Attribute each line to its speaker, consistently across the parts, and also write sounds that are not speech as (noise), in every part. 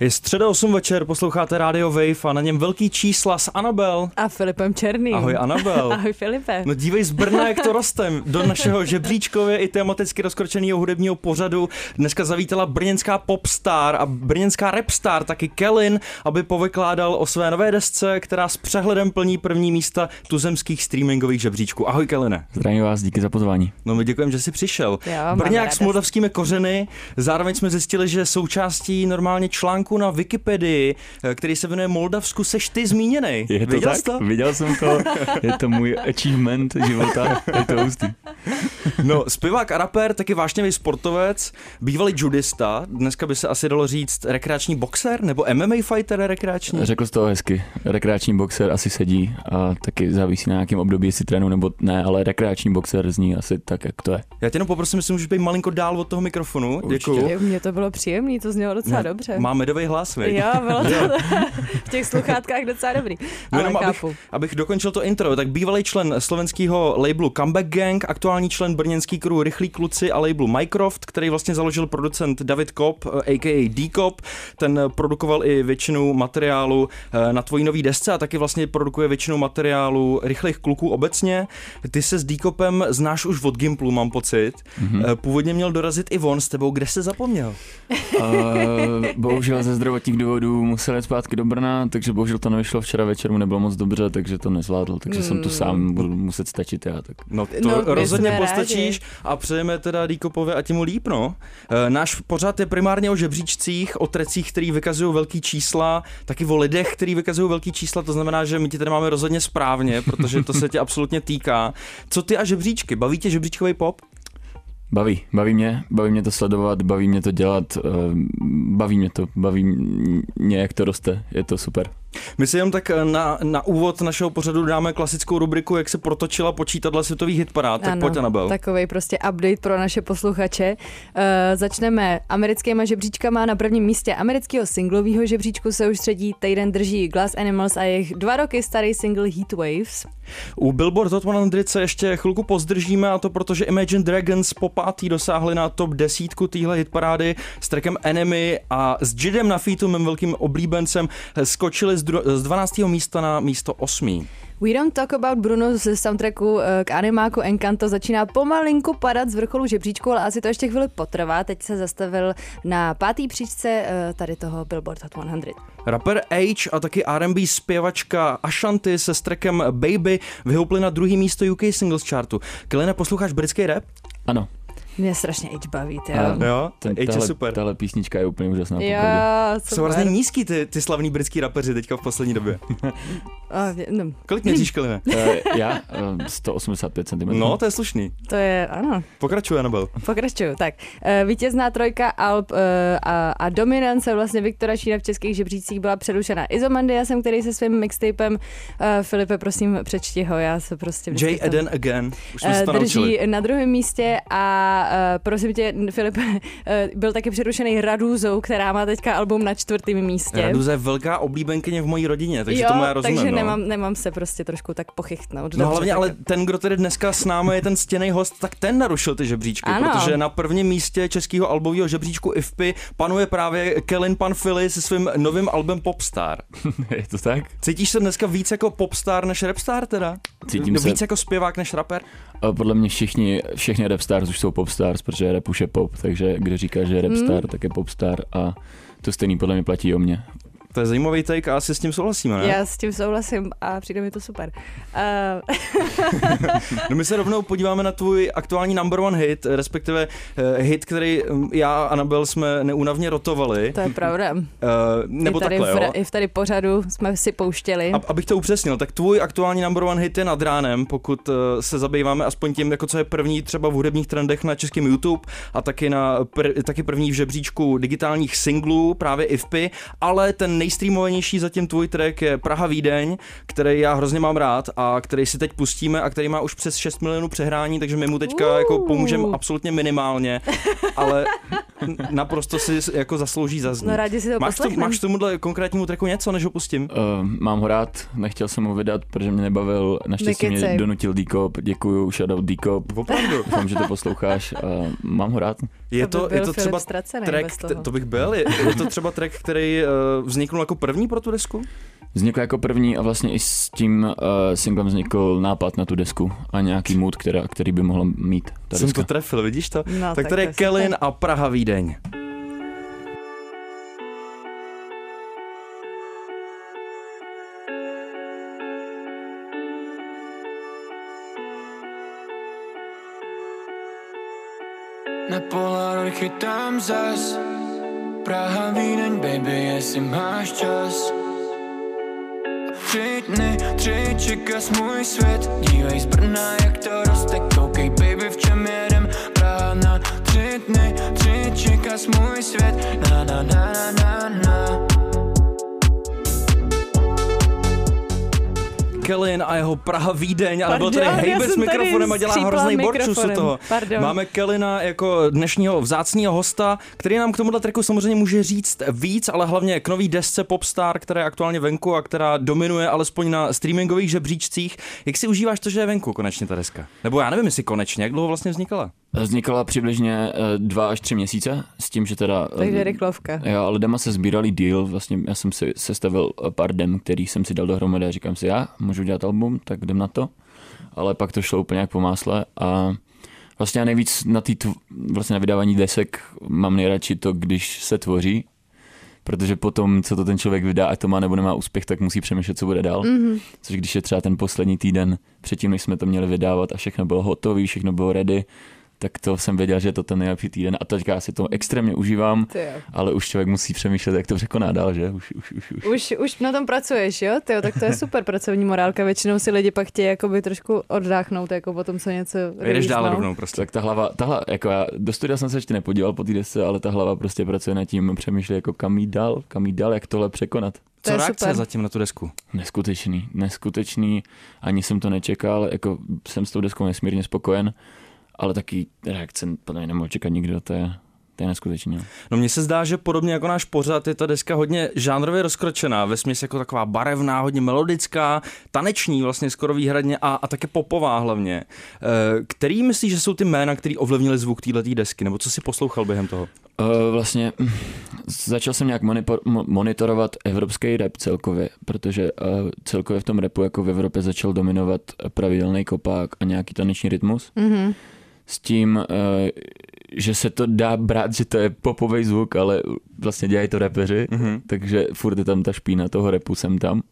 Speaker 1: Je středa 8 večer, posloucháte Radio Wave a na něm velký čísla s Anabel.
Speaker 2: A Filipem Černým.
Speaker 1: Ahoj Anabel. (laughs)
Speaker 2: Ahoj Filipe.
Speaker 1: No dívej z Brna, jak to rostem. Do našeho žebříčkově i tematicky rozkročeného hudebního pořadu dneska zavítala brněnská popstar a brněnská rapstar, taky Kellen, aby povykládal o své nové desce, která s přehledem plní první místa tuzemských streamingových žebříčků. Ahoj Kelline.
Speaker 3: Zdravím vás, díky za pozvání.
Speaker 1: No my děkujeme, že jsi přišel.
Speaker 2: Jo,
Speaker 1: Brňák s moldavskými kořeny, zároveň jsme zjistili, že součástí normálně článku na Wikipedii, eh, který se jmenuje Moldavsku, seš ty zmíněný.
Speaker 3: Je to
Speaker 1: Viděl
Speaker 3: tak?
Speaker 1: jsi to?
Speaker 3: Viděl jsem to, (laughs) je to můj achievement života, je to hustý.
Speaker 1: No, zpěvák a rapper, taky vášnivý sportovec, bývalý judista, dneska by se asi dalo říct rekreační boxer nebo MMA fighter rekreační.
Speaker 3: Řekl jsi to hezky, rekreační boxer asi sedí a taky závisí na nějakém období, jestli trénu nebo ne, ale rekreační boxer zní asi tak, jak to je.
Speaker 1: Já tě jenom poprosím, jestli můžeš být malinko dál od toho mikrofonu.
Speaker 3: Určitě.
Speaker 1: Děkuju.
Speaker 2: Jo, Mně to bylo příjemný, to znělo docela
Speaker 1: Ne,
Speaker 2: dobře.
Speaker 1: Má medový hlas, viď?
Speaker 2: Jo, bylo to (laughs) (laughs) v těch sluchátkách docela dobrý.
Speaker 1: No
Speaker 2: Ale
Speaker 1: jenom abych, abych dokončil to intro, tak bývalý člen slovenského labelu Comeback Gang, aktuální člen brněnský crew Rychlí kluci a labelu Mycroft, který vlastně založil producent David Kopp, eh, a.k.a. D-Cop. Ten eh, produkoval i většinu materiálu eh, na tvojí nový desce a taky vlastně produkuje většinu materiálu Rychlých kluků obecně. Ty se s D-Copem znáš už od Gimplu, mám pocit. Mm-hmm. Původně měl dorazit i on s tebou, kde se zapomněl?
Speaker 3: Uh, bohužel ze zdravotních důvodů musel jít zpátky do Brna, takže bohužel to nevyšlo včera večer, mu nebylo moc dobře, takže to nezvládl, takže jsem tu
Speaker 2: Hmm.
Speaker 3: sám, budu muset stačit já. Tak.
Speaker 1: No to
Speaker 2: No,
Speaker 1: rozhodně postačíš a přejeme teda Díkopovi a mu líp, no. E, náš pořad je primárně o žebříčcích, o trecích, který vykazují velký čísla, taky o lidech, který vykazují velký čísla, to znamená, že my ti tady máme rozhodně správně, protože to se tě absolutně týká. Co ty a žebříčky? Baví tě žebříčkový pop?
Speaker 3: Baví, baví mě, baví mě to sledovat, baví mě to dělat, uh, baví mě to, baví mě, jak to roste, je to super.
Speaker 1: My si jenom tak na, na úvod našeho pořadu dáme klasickou rubriku, jak se protočila počítadla světových hitparád. Tak pojď, Anabel.
Speaker 2: Takový prostě update pro naše posluchače. Uh, začneme americkýma žebříčkama. Na prvním místě amerického singlového žebříčku se už třetí týden drží Glass Animals a jejich dva roky starý single Heat Waves.
Speaker 1: U Billboard Hot 100 se ještě chvilku pozdržíme a to protože Imagine Dragons po pátý dosáhli na top desítku téhle hitparády s trackem Enemy a s Jidem na featu, mým velkým oblíbencem, skočili z, dru- z 12. místa na místo 8.
Speaker 2: We Don't Talk About Bruno ze soundtracku eh, k animáku Encanto začíná pomalinku padat z vrcholu žebříčku, ale asi to ještě chvíli potrvá. Teď se zastavil na pátý příčce eh, tady toho Billboard Hot 100.
Speaker 1: Rapper H a taky R&B zpěvačka Ashanti se s trackem Baby vyhoupli na druhý místo UK Singles Chartu. Kelena, posloucháš britský rap?
Speaker 3: Ano,
Speaker 2: Mě strašně H baví, ty
Speaker 3: A-
Speaker 2: jo.
Speaker 1: Jo,
Speaker 3: ten,
Speaker 1: H je
Speaker 3: tahle,
Speaker 1: super.
Speaker 3: tahle písnička je úplně úžasná.
Speaker 2: Jo,
Speaker 1: Jsou hrozně
Speaker 2: super.
Speaker 1: nízký ty, ty slavní britský rapeři teďka v poslední době. (laughs)
Speaker 2: A, no,
Speaker 1: Kolik měříš, Kelene?
Speaker 3: Eh, Já eh, 185 cm.
Speaker 1: No, to je slušný.
Speaker 2: to je, ano,
Speaker 1: Pokračuje, Anabel.
Speaker 2: pokračuju. Tak, eh, vítězná trojka Alp eh, a, a dominance vlastně Viktora Šína v českých žebřících byla přerušena Izomandiasem, který se svým mixtapem, eh, Filipe, prosím, přečti ho, já se prostě...
Speaker 1: J. Eden Again. Už jsme se
Speaker 2: Eh,
Speaker 1: to naučili.
Speaker 2: drží na druhém místě a uh, prosím tě, Filip, uh, (laughs) byl taky přerušený Raduzou, která má teďka album na čtvrtém místě.
Speaker 1: Raduza je velká oblíbenkyně v mojí rodině, takže
Speaker 2: jo,
Speaker 1: tomu já rozumím.
Speaker 2: takže
Speaker 1: no.
Speaker 2: nemám, nemám se prostě trošku tak pochytnout.
Speaker 1: No hlavně,
Speaker 2: tak-
Speaker 1: ale ten, kdo tedy dneska s námi je ten stěný host, tak ten narušil ty žebříčky,
Speaker 2: Ano.
Speaker 1: protože na prvním místě českého albového žebříčku IFPy panuje právě Kellen Panfili se svým novým albem Popstar. (laughs)
Speaker 3: je to tak?
Speaker 1: Cítíš se dneska víc jako popstar než rapstar teda?
Speaker 3: Cítím
Speaker 1: No,
Speaker 3: se-
Speaker 1: Víc jako zpěvák než rapper?
Speaker 3: A podle mě všichni, všechny rapstars už jsou popstars, protože rap už je pop, takže kdo říká, že je rapstar, tak je popstar a to stejný podle mě platí o mě.
Speaker 1: To je zajímavý take a asi s tím souhlasíme, ne?
Speaker 2: Já s tím souhlasím a přijde mi to super. Uh... (laughs)
Speaker 1: no my se rovnou podíváme na tvůj aktuální number one hit, respektive uh, hit, který hm, já a Anabel jsme neúnavně rotovali.
Speaker 2: To je pravda. Uh,
Speaker 1: nebo
Speaker 2: I tady
Speaker 1: takhle,
Speaker 2: v,
Speaker 1: jo?
Speaker 2: I v tady pořadu jsme si pouštěli.
Speaker 1: A, abych to upřesnil, tak tvůj aktuální number one hit je nad ránem, pokud uh, se zabýváme aspoň tím, jako co je první třeba v hudebních trendech na českém YouTube a taky, na, pr, taky první v žebříčku digitálních singlů, právě IFPy, ale ten nejstreamovanější zatím tvůj track je Praha Vídeň, který já hrozně mám rád a který si teď pustíme a který má už přes 6 milionů přehrání, takže my mu teďka uh. jako pomůžeme absolutně minimálně, ale naprosto si jako zaslouží zaznít.
Speaker 2: No rádi si to
Speaker 1: máš, to, máš tomuhle konkrétnímu tracku něco, než ho pustím?
Speaker 3: Uh, mám ho rád, nechtěl jsem ho vydat, protože mě nebavil, naštěstí mě donutil Dikop, děkuju, shoutout Dikop.
Speaker 1: Opravdu.
Speaker 3: Doufám, že to posloucháš, uh, mám ho rád.
Speaker 1: Je to,
Speaker 2: to,
Speaker 1: je to třeba
Speaker 2: track,
Speaker 1: to bych byl, je, je to třeba track, který uh, vzniknul jako první pro tu desku?
Speaker 3: Vznikl jako první a vlastně i s tím uh, singlem vznikl nápad na tu desku a nějaký mood, která, který by mohla mít ta
Speaker 1: Jsem
Speaker 3: deska.
Speaker 1: to trefil, vidíš to?
Speaker 2: No,
Speaker 1: tak, tak tady je Kelin a Praha Vídeň.
Speaker 4: Na Polaroid chytám zas? Praha, Vídeň, baby, jestli máš čas. Tři dny, tři čekas můj svět. Dívej z Brna, jak to roste. Koukej, baby, v čem jedem. Praha na tři dny, tři čekas můj svět. Na, na, na, na, na, na
Speaker 1: Kellin a jeho Praha Vídeň, ale byl tady hejbe s mikrofonem a dělá hrozný borčus u toho.
Speaker 2: Pardon.
Speaker 1: Máme Kellina jako dnešního vzácného hosta, který nám k tomuhle tracku samozřejmě může říct víc, ale hlavně k nový desce Popstar, která je aktuálně venku a která dominuje alespoň na streamingových žebříčcích. Jak si užíváš to, že je venku konečně ta deska? Nebo já nevím, jestli konečně, jak dlouho vlastně vznikala?
Speaker 3: Vznikala přibližně dva až tři měsíce s tím, že teda...
Speaker 2: Takže rychlovka.
Speaker 3: Jo, ale dema se sbírali díl, vlastně já jsem si sestavil pár dem, který jsem si dal dohromady a říkám si, já můžu dělat album, tak jdem na to. Ale pak to šlo úplně jak po másle a vlastně já nejvíc na, tý, vlastně na vydávání desek mám nejradši to, když se tvoří, protože potom, co to ten člověk vydá, ať to má nebo nemá úspěch, tak musí přemýšlet, co bude dál. Mm-hmm. Což když je třeba ten poslední týden předtím, než jsme to měli vydávat a všechno bylo hotové, všechno bylo ready, tak to jsem věděl, že je to ten nejlepší týden a teďka si to extrémně užívám, ale už člověk musí přemýšlet, jak to překoná dál, že? Už, už, už, už.
Speaker 2: už, už na tom pracuješ, jo? Tyjo, tak to je super pracovní morálka, většinou si lidi pak chtějí jakoby trošku oddáchnout, jako potom co něco
Speaker 1: Jdeš dál rovnou prostě.
Speaker 3: Tak ta hlava, ta hlava, jako já do studia jsem se ještě nepodíval po té desce, ale ta hlava prostě pracuje nad tím, přemýšlí jako kam jít dál, kam jít dál, jak tohle překonat.
Speaker 1: Co reakce super. zatím na tu desku?
Speaker 3: Neskutečný, neskutečný, ani jsem to nečekal, jako jsem s tou deskou nesmírně spokojen ale taky reakce podle mě nemohl čekat nikdo, to je, to je neskutečné.
Speaker 1: No mně se zdá, že podobně jako náš pořad je ta deska hodně žánrově rozkročená, ve smyslu jako taková barevná, hodně melodická, taneční vlastně skoro výhradně a, a také popová hlavně. E, který myslíš, že jsou ty jména, který ovlivnili zvuk této desky, nebo co si poslouchal během toho?
Speaker 3: Uh, vlastně začal jsem nějak monitorovat evropský rap celkově, protože uh, celkově v tom repu jako v Evropě začal dominovat pravidelný kopák a nějaký taneční rytmus. Mm-hmm s tím, eh, že se to dá brát, že to je popový zvuk, ale vlastně dělají to repeři, mm-hmm. takže furt je tam ta špína toho repu jsem tam.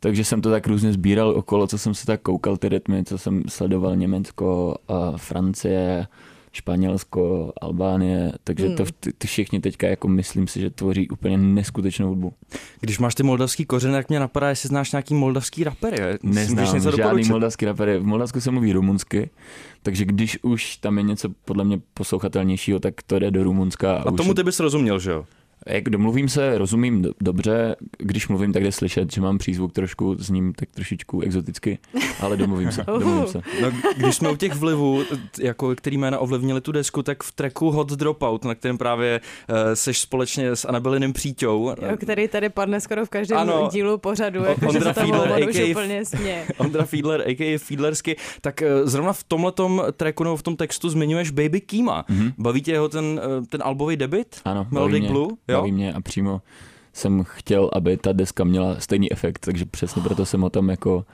Speaker 3: Takže jsem to tak různě sbíral okolo, co jsem se tak koukal ty rytmy, co jsem sledoval Německo, a Francie, Španělsko, Albánie, takže hmm. to ty, ty všichni teďka jako myslím si, že tvoří úplně neskutečnou hudbu.
Speaker 1: Když máš ty moldavský kořeny, tak mě napadá, jestli znáš nějaký moldavský rapery.
Speaker 3: Neznám něco žádný moldavský rapery. V Moldavsku se mluví rumunsky, takže když už tam je něco podle mě poslouchatelnějšího, tak to jde do Rumunska.
Speaker 1: A, a tomu ty bys rozuměl, že jo?
Speaker 3: Jak domluvím se, rozumím dobře, když mluvím, tak jde slyšet, že mám přízvuk trošku s ním tak trošičku exoticky, ale domluvím se, (laughs) domluvím se.
Speaker 1: No, když jsme u těch vlivů, jako který jména ovlivnili tu desku, tak v tracku Hot Dropout, na kterém právě uh, seš společně s Anabelinem Příťou.
Speaker 2: Jo, který tady padne skoro v každém ano, dílu pořadu, jako Ondra že Fiedler, a.k.a. úplně smě. (laughs)
Speaker 1: Ondra Fiedler, a.k.a. Fiedlersky, tak uh, zrovna v tomhletom tracku nebo v tom textu zmiňuješ Baby Kima. Mm-hmm. Baví tě jeho ten, uh, ten albový debit?
Speaker 3: Ano,
Speaker 1: Melodic Blue?
Speaker 3: Jo? baví mě a přímo jsem chtěl, aby ta deska měla stejný efekt, takže přesně proto jsem o tom jako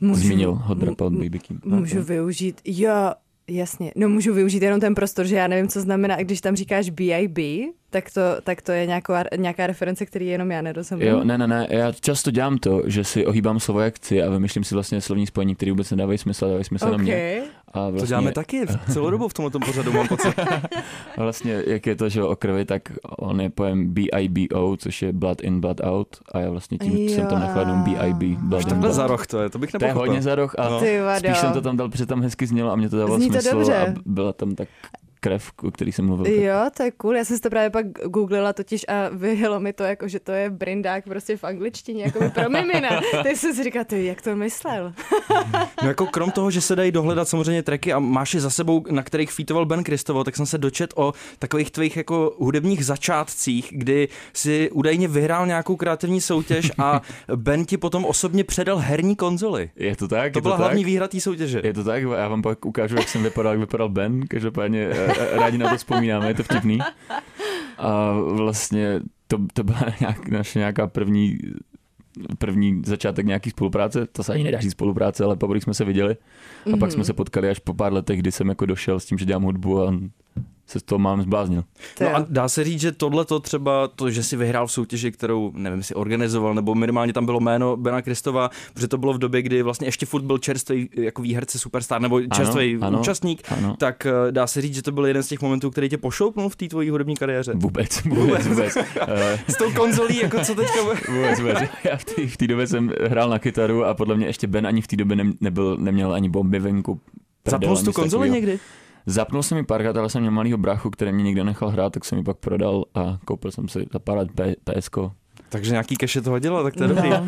Speaker 3: můžu, zmínil Hot Dropout Baby Kim.
Speaker 2: Můžu okay. využít, jo, jasně, no můžu využít jenom ten prostor, že já nevím, co znamená, když tam říkáš BIB, tak to, tak to je nějaká, nějaká reference, který jenom já nerozumím.
Speaker 3: Jo, ne, ne, ne, já často dělám to, že si ohýbám slovo jak chci a vymýšlím si vlastně slovní spojení, které vůbec nedávají smysl, a dávají smysl na mě.
Speaker 2: okay.
Speaker 3: A vlastně,
Speaker 1: To děláme taky (laughs) celou dobu v tomto pořadu, mám pocit. (laughs)
Speaker 3: A vlastně, jak je to, že jo, o krvi, tak on je pojem BIBO, což je blood in, blood out a já vlastně tím
Speaker 2: Jo.
Speaker 3: jsem tam nechal jenom BIB, blood in,
Speaker 1: Takhle
Speaker 3: blood
Speaker 1: za roh to je, to bych
Speaker 3: To je
Speaker 1: nepochopil.
Speaker 3: hodně za roh a
Speaker 1: No.
Speaker 3: Spíš jsem to tam dal, protože tam hezky znělo a mě to dávalo
Speaker 2: Zní to
Speaker 3: smysl
Speaker 2: dobře.
Speaker 3: a byla tam tak krev, o který jsem mluvil.
Speaker 2: Jo, to je cool. Já jsem si to právě pak googlila totiž a vyjelo mi to, jako, že to je brindák prostě v angličtině, jako pro mimina. (laughs) Tak jsem si říkala, ty, jak to myslel? (laughs)
Speaker 1: No jako krom toho, že se dají dohledat samozřejmě tracky a máš je za sebou, na kterých featoval Ben Kristovo, tak jsem se dočet o takových tvých jako hudebních začátcích, kdy si údajně vyhrál nějakou kreativní soutěž a (laughs) Ben ti potom osobně předal herní konzoli.
Speaker 3: Je to tak?
Speaker 1: To byla
Speaker 3: to
Speaker 1: hlavní
Speaker 3: tak?
Speaker 1: výhra té soutěže.
Speaker 3: Je to tak? Já vám pak ukážu, jak jsem vypadal, jak vypadal Ben. Každopádně eh, (laughs) rádi na to vzpomínáme, je to vtipný. A vlastně to, to byla (laughs) nějak, naše nějaká první první začátek nějaký spolupráce, to se ani nedá říct spolupráce, ale poprvé jsme se viděli. A pak jsme se potkali až po pár letech, kdy jsem jako došel s tím, že dělám hudbu a se z toho mám zbláznil.
Speaker 1: No a dá se říct, že tohle to třeba, to, že si vyhrál v soutěži, kterou, nevím, jestli organizoval, nebo minimálně tam bylo jméno Bena Kristova, protože to bylo v době, kdy vlastně ještě furt byl čerstvý jako výherce superstar, nebo čerstvý
Speaker 3: ano,
Speaker 1: účastník,
Speaker 3: ano.
Speaker 1: tak eh, dá se říct, že to byl jeden z těch momentů, který tě pošoupnul v té tvojí hudební kariéře.
Speaker 3: Vůbec, (laughs) vůbec, vůbec. Eh,
Speaker 1: S tou konzolí, jako co teďka... (laughs)
Speaker 3: Vůbec, vůbec. Já v té v té době jsem hrál na kytaru a podle mě ještě Ben ani v té době ne, nebyl, neměl ani bomby venku.
Speaker 1: Zapnul tu konzoli někdy?
Speaker 3: Zapnul jsem mi párkrát, ale jsem měl malýho bráchu, který mě nikdo nechal hrát, tak jsem mi pak prodal a koupil jsem si let P- PSK.
Speaker 1: Takže nějaký cache to hodilo, tak to je dobrý.
Speaker 2: No.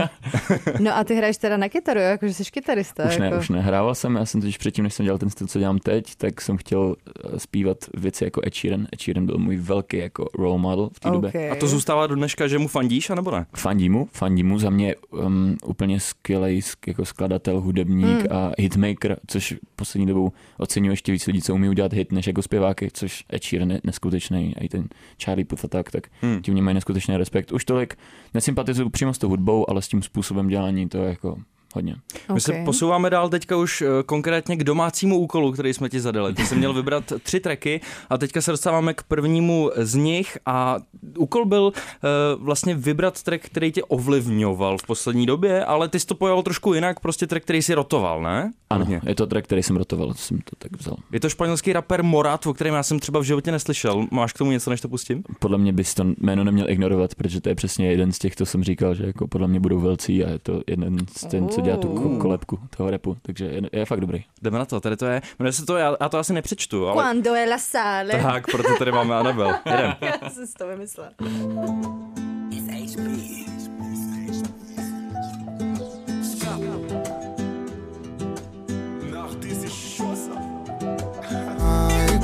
Speaker 2: no a ty hraješ teda na kytaru, jo? Jakože jsi kytarista.
Speaker 3: Už ne,
Speaker 2: jako.
Speaker 3: už ne. Hrával jsem, já jsem totiž předtím, než jsem dělal ten styl, co dělám teď, tak jsem chtěl eh, zpívat věci jako Ed Sheeran. Ed Sheeran byl můj velký jako role model v té době.
Speaker 2: Okay.
Speaker 1: A to zůstává do dneška, že mu fandíš, anebo ne?
Speaker 3: Fandí mu, fandí mu, za mě um, úplně skvělý jako skladatel, hudebník
Speaker 2: Hmm.
Speaker 3: a hitmaker, což poslední dobou oceňuji ještě víc lidí, co umí udělat hit, než jako zpěváky, což Ed Sheeran je neskutečný, a i ten Charlie Puth a tak, tak
Speaker 1: Hmm.
Speaker 3: tím mě mají neskutečný respekt. Už tolik nesympatizuju přímo s tou hudbou, ale s tím způsobem dělání to je jako hodně.
Speaker 1: My se
Speaker 2: Okay.
Speaker 1: posouváme dál teďka už eh, konkrétně k domácímu úkolu, který jsme ti zadali. Ty jsi měl vybrat tři tracky a teďka se dostáváme k prvnímu z nich a úkol byl eh, vlastně vybrat track, který tě ovlivňoval v poslední době, ale ty jsi to pojal trošku jinak, prostě track, který si rotoval, ne?
Speaker 3: Ano,
Speaker 1: Hodně.
Speaker 3: je to track, který jsem rotoval, jsem to tak vzal.
Speaker 1: Je to španělský rapper Morat, o kterém já jsem třeba v životě neslyšel. Máš k tomu něco, než to pustím?
Speaker 3: Podle mě bys to jméno neměl ignorovat, protože to je přesně jeden z těch, co jsem říkal, že jako podle mě budou velcí a je to jeden z ten, co dělá tu ko- kolebku toho repu, takže je, je fakt dobrý.
Speaker 1: Jdeme na to, tady to je, jmenuje se to, já, já to asi nepřečtu, ale...
Speaker 2: Cuando es la sale.
Speaker 1: Tak, proto tady máme Anabel. Jedem. (laughs)
Speaker 2: Já jsem si to vymyslela.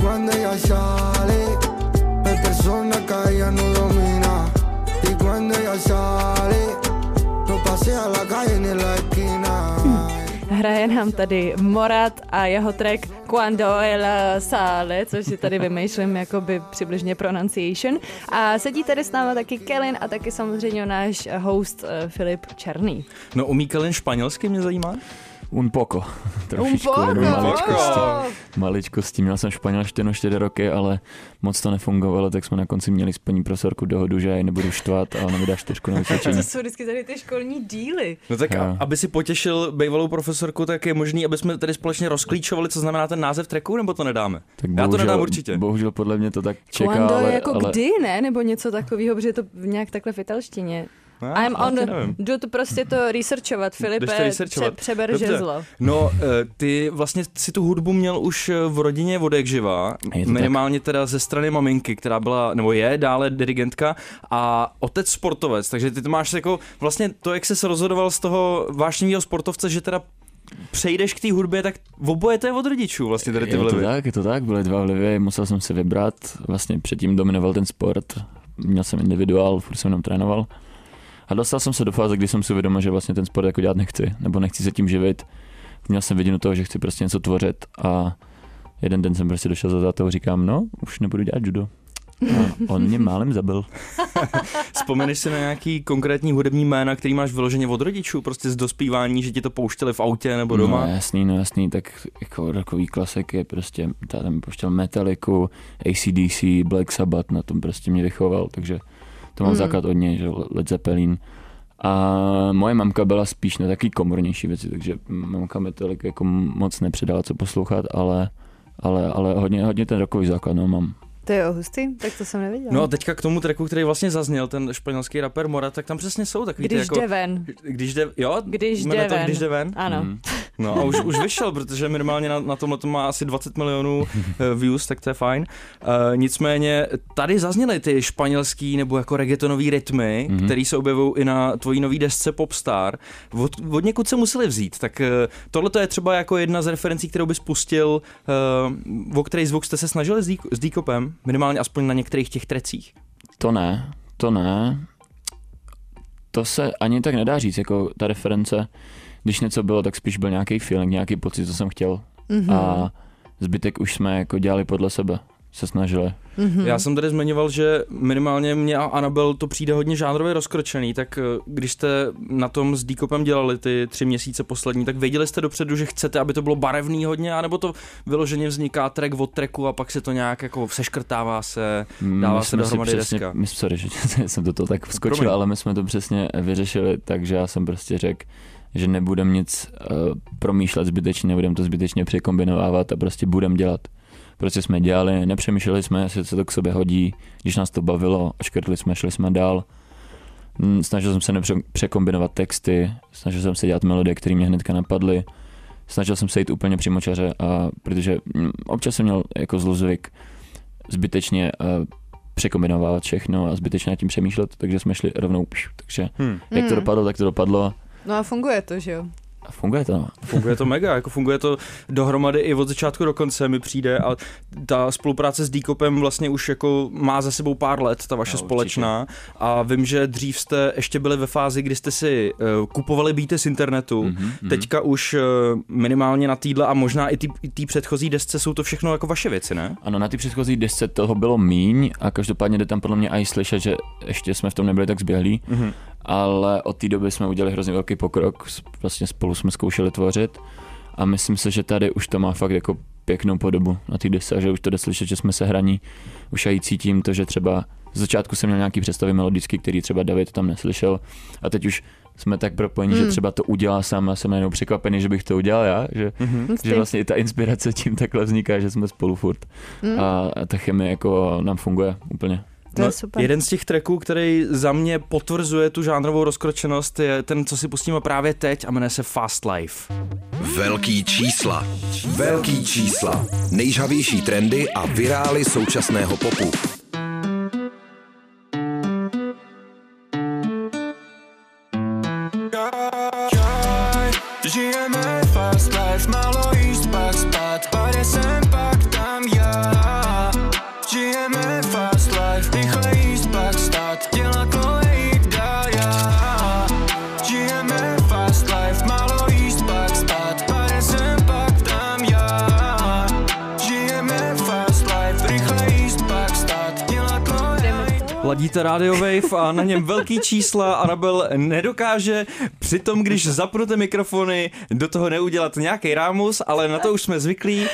Speaker 5: Cuando ella sale, hay persona que ella no domina. Y cuando ella sale, (laughs)
Speaker 2: Hraje nám tady Morat a jeho track Cuando el sale, což si tady vymýšlím jakoby přibližně pronunciation. A sedí tady s námi taky Kellen a taky samozřejmě náš host eh, Filip Černý.
Speaker 1: No umí Kellen španělsky, mě zajímá.
Speaker 3: Un poco. (laughs) Trošičku,
Speaker 2: poco,
Speaker 3: jenom maličkosti.
Speaker 2: poco.
Speaker 3: Maličkosti. Měl jsem španělštinu 4 roky, ale moc to nefungovalo, tak jsme na konci měli s paní profesorku dohodu, že já ji nebudu štvat a ona mi dá čtyřku na (laughs) vysvětlení.
Speaker 2: To jsou vždycky tady ty školní díly.
Speaker 1: No tak a, aby si potěšil bývalou profesorku, tak je možný, aby jsme tady společně rozklíčovali, co znamená ten název tracku, nebo to nedáme?
Speaker 3: Tak
Speaker 1: Já to nedám určitě.
Speaker 3: Bohužel podle mě to tak čeká,
Speaker 2: Cuando
Speaker 3: ale,
Speaker 2: jako
Speaker 3: ale
Speaker 2: kdy, ne? Nebo něco takového, protože je to nějak takhle v italštině.
Speaker 1: Já,
Speaker 2: I'm on,
Speaker 1: nevím.
Speaker 2: jdu to prostě to (laughs) researchovat, Filipe,
Speaker 1: Jdeš to researchovat.
Speaker 2: pře- přeber
Speaker 1: Dobře.
Speaker 2: žezlo.
Speaker 1: No, eh, ty vlastně si tu hudbu měl už eh, v rodině od jak živá,
Speaker 3: to
Speaker 1: minimálně teda ze strany maminky, která byla, nebo je dále dirigentka a otec sportovec, takže ty to máš jako vlastně to, jak jsi se rozhodoval z toho vášnivého sportovce, že teda přejdeš k té hudbě, tak oboje to je od rodičů vlastně tady ty
Speaker 3: je to
Speaker 1: vlivy.
Speaker 3: tak, je to tak, byly dva vlivy, musel jsem si vybrat, vlastně předtím dominoval ten sport, měl jsem individuál, furt jsem jenom trénoval. A dostal jsem se do fáze, kdy jsem si uvědomil, že vlastně ten sport jako dělat nechci, nebo nechci se tím živit. Měl jsem viděno toho, že chci prostě něco tvořit a jeden den jsem prostě došel za tátou a říkám, no, už nebudu dělat judo. A on mě málem zabil. (laughs)
Speaker 1: Vzpomeneš si na nějaký konkrétní hudební jména, který máš vyloženě od rodičů, prostě z dospívání, že ti to pouštěli v autě nebo doma?
Speaker 3: No jasný, no jasný, tak jako rokový klasik je prostě, táta mi pouštěl Metallicu, ACDC, Black Sabbath, na tom prostě mě vychoval, takže to mám
Speaker 2: Mm.
Speaker 3: základ od něj, že Led Zeppelin. A moje mamka byla spíš na taky komornější věci, takže mamka mi tolik jako moc nepředala, co poslouchat, ale, ale, ale hodně, hodně ten rokový základ, no mám.
Speaker 2: To je hustý, tak to jsem nevěděla.
Speaker 1: No a teďka k tomu tracku, který vlastně zazněl, ten španělský rapper Mora, tak tam přesně jsou takový ty
Speaker 2: Když
Speaker 1: jako...
Speaker 2: jde ven.
Speaker 1: Když jde, jo?
Speaker 2: Když jde
Speaker 1: to,
Speaker 2: ven.
Speaker 1: Když jde ven?
Speaker 2: Ano.
Speaker 3: Mm.
Speaker 1: No a už, už vyšel, protože minimálně na, na tomhle to má asi 20 milionů eh, views, tak to je fajn. Uh, nicméně tady zazněly ty španělský nebo jako reggaetonový rytmy, mm-hmm.
Speaker 3: Mhm.
Speaker 1: které se objevují i na tvojí nový desce Popstar. Od, od někud se museli vzít, tak uh, tohle to je třeba jako jedna z referencí, kterou bys pustil, uh, o který zvuk jste se snažili s, Dí- s Díkopem, minimálně aspoň na některých těch trecích.
Speaker 3: To ne, to ne. To se ani tak nedá říct, jako ta reference, když něco bylo, tak spíš byl nějaký feeling, nějaký pocit, co jsem chtěl.
Speaker 2: Mhm.
Speaker 3: A zbytek už jsme jako dělali podle sebe, se snažili.
Speaker 2: Mhm.
Speaker 1: Já jsem tady zmiňoval, že minimálně mě a Anabel to přijde hodně žánrově rozkročený, tak eh, když jste na tom s Díkopem dělali ty tři měsíce poslední, tak věděli jste dopředu, že chcete, aby to bylo barevný hodně, anebo to vyloženě vzniká track od tracku a pak se to nějak jako seškrtává se. Dává
Speaker 3: My
Speaker 1: se dohromady
Speaker 3: přesně,
Speaker 1: deska.
Speaker 3: my, sorry, že (laughs) jsem do toho tak vskočil,
Speaker 1: Promiň.
Speaker 3: ale my jsme to přesně vyřešili, takže já jsem prostě řekl, že nebudem nic uh, promýšlet zbytečně, nebudem to zbytečně překombinovávat a prostě budem dělat. Prostě jsme dělali, nepřemýšleli jsme, jestli se to k sobě hodí, když nás to bavilo, oškrtli jsme, šli jsme dál. Mm, Snažil jsem se nepřekombinovat texty, snažil jsem se dělat melodie, které mě hnedka napadly. Snažil jsem se jít úplně přímočaře, a protože mm, občas jsem měl jako zlozvyk zbytečně uh, překombinovat všechno a zbytečně nad tím přemýšlet, takže jsme šli rovnou, pš, takže
Speaker 1: Hm.
Speaker 3: jak to
Speaker 2: Mm.
Speaker 3: dopadlo, tak to dopadlo
Speaker 2: No a funguje to, že jo?
Speaker 3: a funguje to. no.
Speaker 1: Funguje to mega, jako funguje to dohromady i od začátku do konce mi přijde a ta spolupráce s Díkopem vlastně už jako má za sebou pár let, ta vaše
Speaker 3: No,
Speaker 1: no,
Speaker 3: určitě.
Speaker 1: společná a vím, že dřív jste ještě byli ve fázi, kdy jste si uh, kupovali beaty z internetu,
Speaker 3: Mhm, mhm.
Speaker 1: Teďka už eh, minimálně na týdle a možná i té předchozí desce jsou to všechno jako vaše věci, ne?
Speaker 3: Ano, na ty předchozí desce toho bylo míň a každopádně jde tam podle mě i slyšet, že ještě jsme v tom nebyli tak zběhlí,
Speaker 1: Mhm.
Speaker 3: Ale od té doby jsme udělali hrozně velký pokrok, vlastně spolu jsme zkoušeli tvořit a myslím si, že tady už to má fakt jako pěknou podobu na té desce a že už to jde slyšet, že jsme se hraní, už já i cítím to, že třeba z začátku jsem měl nějaký představy melodický, který třeba David tam neslyšel a teď už jsme tak propojení,
Speaker 2: Mm.
Speaker 3: že třeba to udělá sám a jsem najednou překvapený, že bych to udělal já, že,
Speaker 1: Mhm.
Speaker 3: že vlastně i ta inspirace tím takhle vzniká, že jsme spolu furt
Speaker 2: Mm.
Speaker 3: a, a ta chemie jako nám funguje úplně.
Speaker 2: To je super.
Speaker 1: Jeden z těch tracků, který za mě potvrzuje tu žánrovou rozkročenost, je ten, co si pustíme právě teď a jmenuje se Fast Life.
Speaker 6: Velký čísla. Velký čísla. Nejžavější trendy a virály současného popu.
Speaker 1: Ladíte Radio Wave a na něm velký čísla Anabel nedokáže přitom, když zapnete mikrofony, do toho neudělat nějaký rámus, ale na to už jsme zvyklí.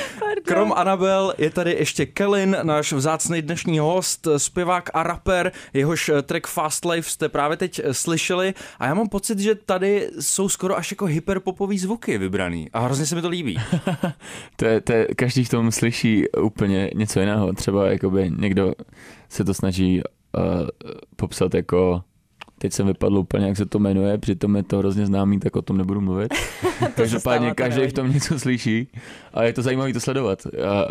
Speaker 1: Krom Anabel je tady ještě Kellen, náš vzácný dnešní host, zpěvák a rapper, jehož track Fast Life jste právě teď slyšeli a já mám pocit, že tady jsou skoro až jako hyperpopový zvuky vybraný a hrozně se mi to líbí. (laughs)
Speaker 3: To je, to je, každý v tom slyší úplně něco jiného. Třeba jakoby někdo se to snaží uh, popsat jako teď jsem vypadl úplně, jak se to jmenuje, přitom je to hrozně známý, tak o tom nebudu mluvit. (laughs) Každopádně
Speaker 2: to
Speaker 3: každý
Speaker 2: nevadí.
Speaker 3: v tom něco slyší a je to zajímavé to sledovat. A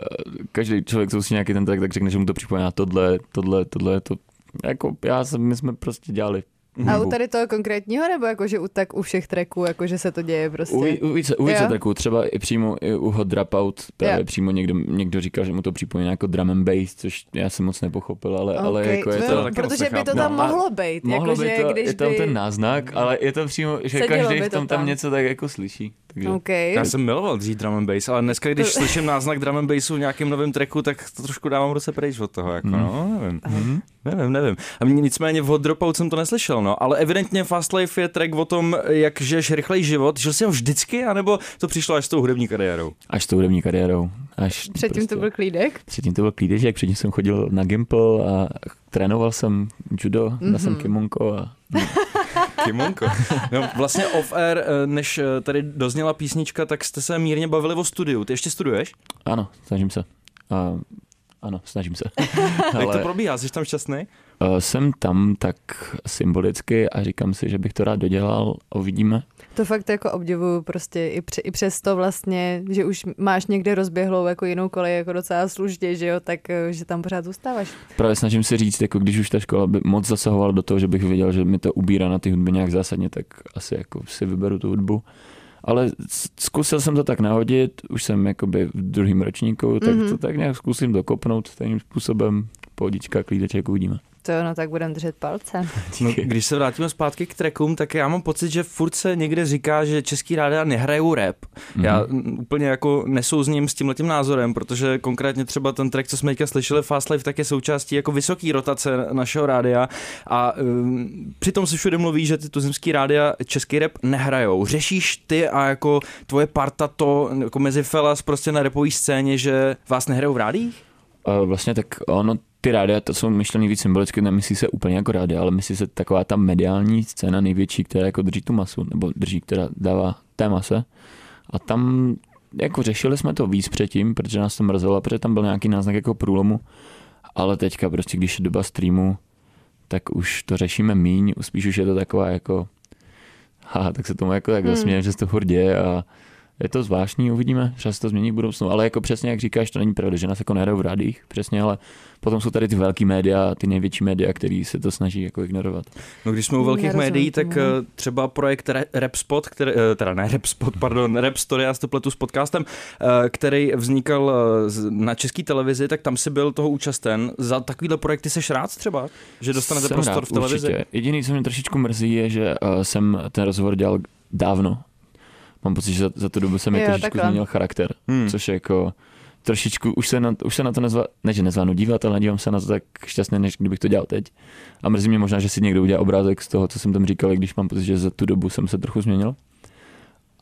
Speaker 3: každý člověk, co nějaký ten track, tak řekne, že mu to připomíná tohle, tohle, tohle, to jako já jsem, my jsme prostě dělali.
Speaker 2: A u tady toho konkrétního, nebo jakože u, tak u všech tracků, jakože se to děje prostě?
Speaker 3: U, u více, u více
Speaker 2: Jo.
Speaker 3: tracků, třeba i přímo i u Hot Dropout, právě
Speaker 2: Jo.
Speaker 3: přímo někdo, někdo říkal, že mu to připomíná jako drum and bass, což já jsem moc nepochopil, ale, ale
Speaker 2: Ok,
Speaker 3: jako je
Speaker 2: no,
Speaker 3: to...
Speaker 1: taky moc
Speaker 2: Protože by to tam
Speaker 3: No,
Speaker 2: mohlo být.
Speaker 3: Mohlo
Speaker 2: jakože,
Speaker 3: by to,
Speaker 2: když
Speaker 3: je tam
Speaker 2: by...
Speaker 3: ten náznak, ale je to přímo, že
Speaker 2: Sedělo
Speaker 3: každý v
Speaker 2: to
Speaker 3: tom tam
Speaker 2: tam.
Speaker 3: něco tak jako slyší. Takže
Speaker 2: OK.
Speaker 1: Já jsem miloval dřív drum and bass, ale dneska, když slyším náznak drum and bassu v nějakém novém tracku, tak to trošku dávám ruce pryč od toho, jako, no, nevím. Nevím, nevím. A mě nicméně v Hot Dropout jsem to neslyšel, no, ale evidentně Fast Life je track o tom, jak žiješ rychlej život. Žil jsi ho vždycky, anebo to přišlo až s tou hudební kariérou?
Speaker 3: až s tou hudební kariérou. Až
Speaker 2: Předtím
Speaker 3: prostě,
Speaker 2: to byl klídek.
Speaker 3: Předtím to byl klídeček, předtím jsem chodil na Gimple a trénoval jsem judo, mm-hmm.
Speaker 2: Mhm.
Speaker 3: jsem kimonko a (laughs)
Speaker 1: Kimonko. (laughs) No, vlastně off-air, eh, než eh, tady dozněla písnička, tak jste se mírně bavili o studiu. Ty ještě studuješ?
Speaker 3: ano, snažím se. A, ano, snažím se. (laughs)
Speaker 1: Jak to probíhá? Jsi tam šťastný?
Speaker 3: Uh, jsem tam tak symbolicky a říkám si, že bych to rád dodělal a uvidíme.
Speaker 2: To fakt jako obdivuju prostě i, pře, i přesto vlastně, že už máš někde rozběhlou jako jinou kolej jako docela služně, že jo, tak eh, že tam pořád zůstáváš.
Speaker 3: Právě snažím se říct, jako když už ta škola by moc zasahovala do toho, že bych viděl, že mi to ubírá na ty hudby nějak zásadně, tak asi jako si vyberu tu hudbu. Ale zkusil jsem to tak nahodit, už jsem jakoby v druhém ročníku, tak
Speaker 2: Mhm.
Speaker 3: to tak nějak zkusím dokopnout stejným způsobem. Pohodička, klídeček, uvidíme.
Speaker 2: To jo, no tak budem držet palce. (laughs)
Speaker 1: No, když se vrátíme zpátky k trackům, tak já mám pocit, že furt se někde říká, že český rádia nehrajou rap. Já mm, úplně jako nesouzním s tímhletím názorem, protože konkrétně třeba ten track, co jsme teďka slyšeli, Fast Life, tak je součástí jako vysoký rotace našeho rádia a um, přitom se všude mluví, že ty tuzemský rádia český rap nehrajou. Řešíš ty a jako tvoje parta to jako mezi felas prostě na rapové scéně, že vás nehrajou v rádích?
Speaker 3: A vlastně tak ono, ty rádia, to jsou myšlený víc symbolicky, nemyslí se úplně jako rádia, ale myslí se taková ta mediální scéna největší, která jako drží tu masu, nebo drží, která dává té mase. A tam jako řešili jsme to víc předtím, protože nás to mrzelo, protože tam byl nějaký náznak jako průlomu, ale teďka prostě, když je doba streamu, tak už to řešíme míň, spíš už je to taková jako haha, tak se tomu jako tak
Speaker 2: Hmm.
Speaker 3: zasmějem, že se to furt děje a je to zvláštní, uvidíme, že se to změní v budoucnu, ale jako přesně jak říkáš, to není pravda, že nás jako nehrajou v rádích, přesně, ale potom jsou tady ty velký média, ty největší média, který se to snaží jako ignorovat.
Speaker 1: No když jsme u velkých
Speaker 2: Nerozumím
Speaker 1: médií, tak
Speaker 2: no.
Speaker 1: eh, třeba projekt Re- Rapspot, který, eh, teda ne Rapspot, (laughs) pardon, Rap Story, já si to pletu s podcastem, eh, který vznikal na české televizi, tak tam si byl toho účasten. Za takovýhle projekty seš rád třeba? Že dostanete
Speaker 3: Jsem
Speaker 1: prostor
Speaker 3: rád,
Speaker 1: v televizi?
Speaker 3: Určitě. Jediný, co mě trošičku mrzí, je, že jsem ten rozhovor dělal dávno. Mám pocit, že za, za tu dobu se mi
Speaker 2: Jo,
Speaker 3: trošičku
Speaker 2: takhle.
Speaker 3: změnil charakter,
Speaker 1: Hmm.
Speaker 3: což je jako trošičku, už se na, už se na to nezva, ne že nezvánu dívat, ale dívám se na to tak šťastně, než kdybych to dělal teď. A mrzí mě možná, že si někdo udělá obrázek z toho, co jsem tam říkal, i když mám pocit, že za tu dobu jsem se trochu změnil.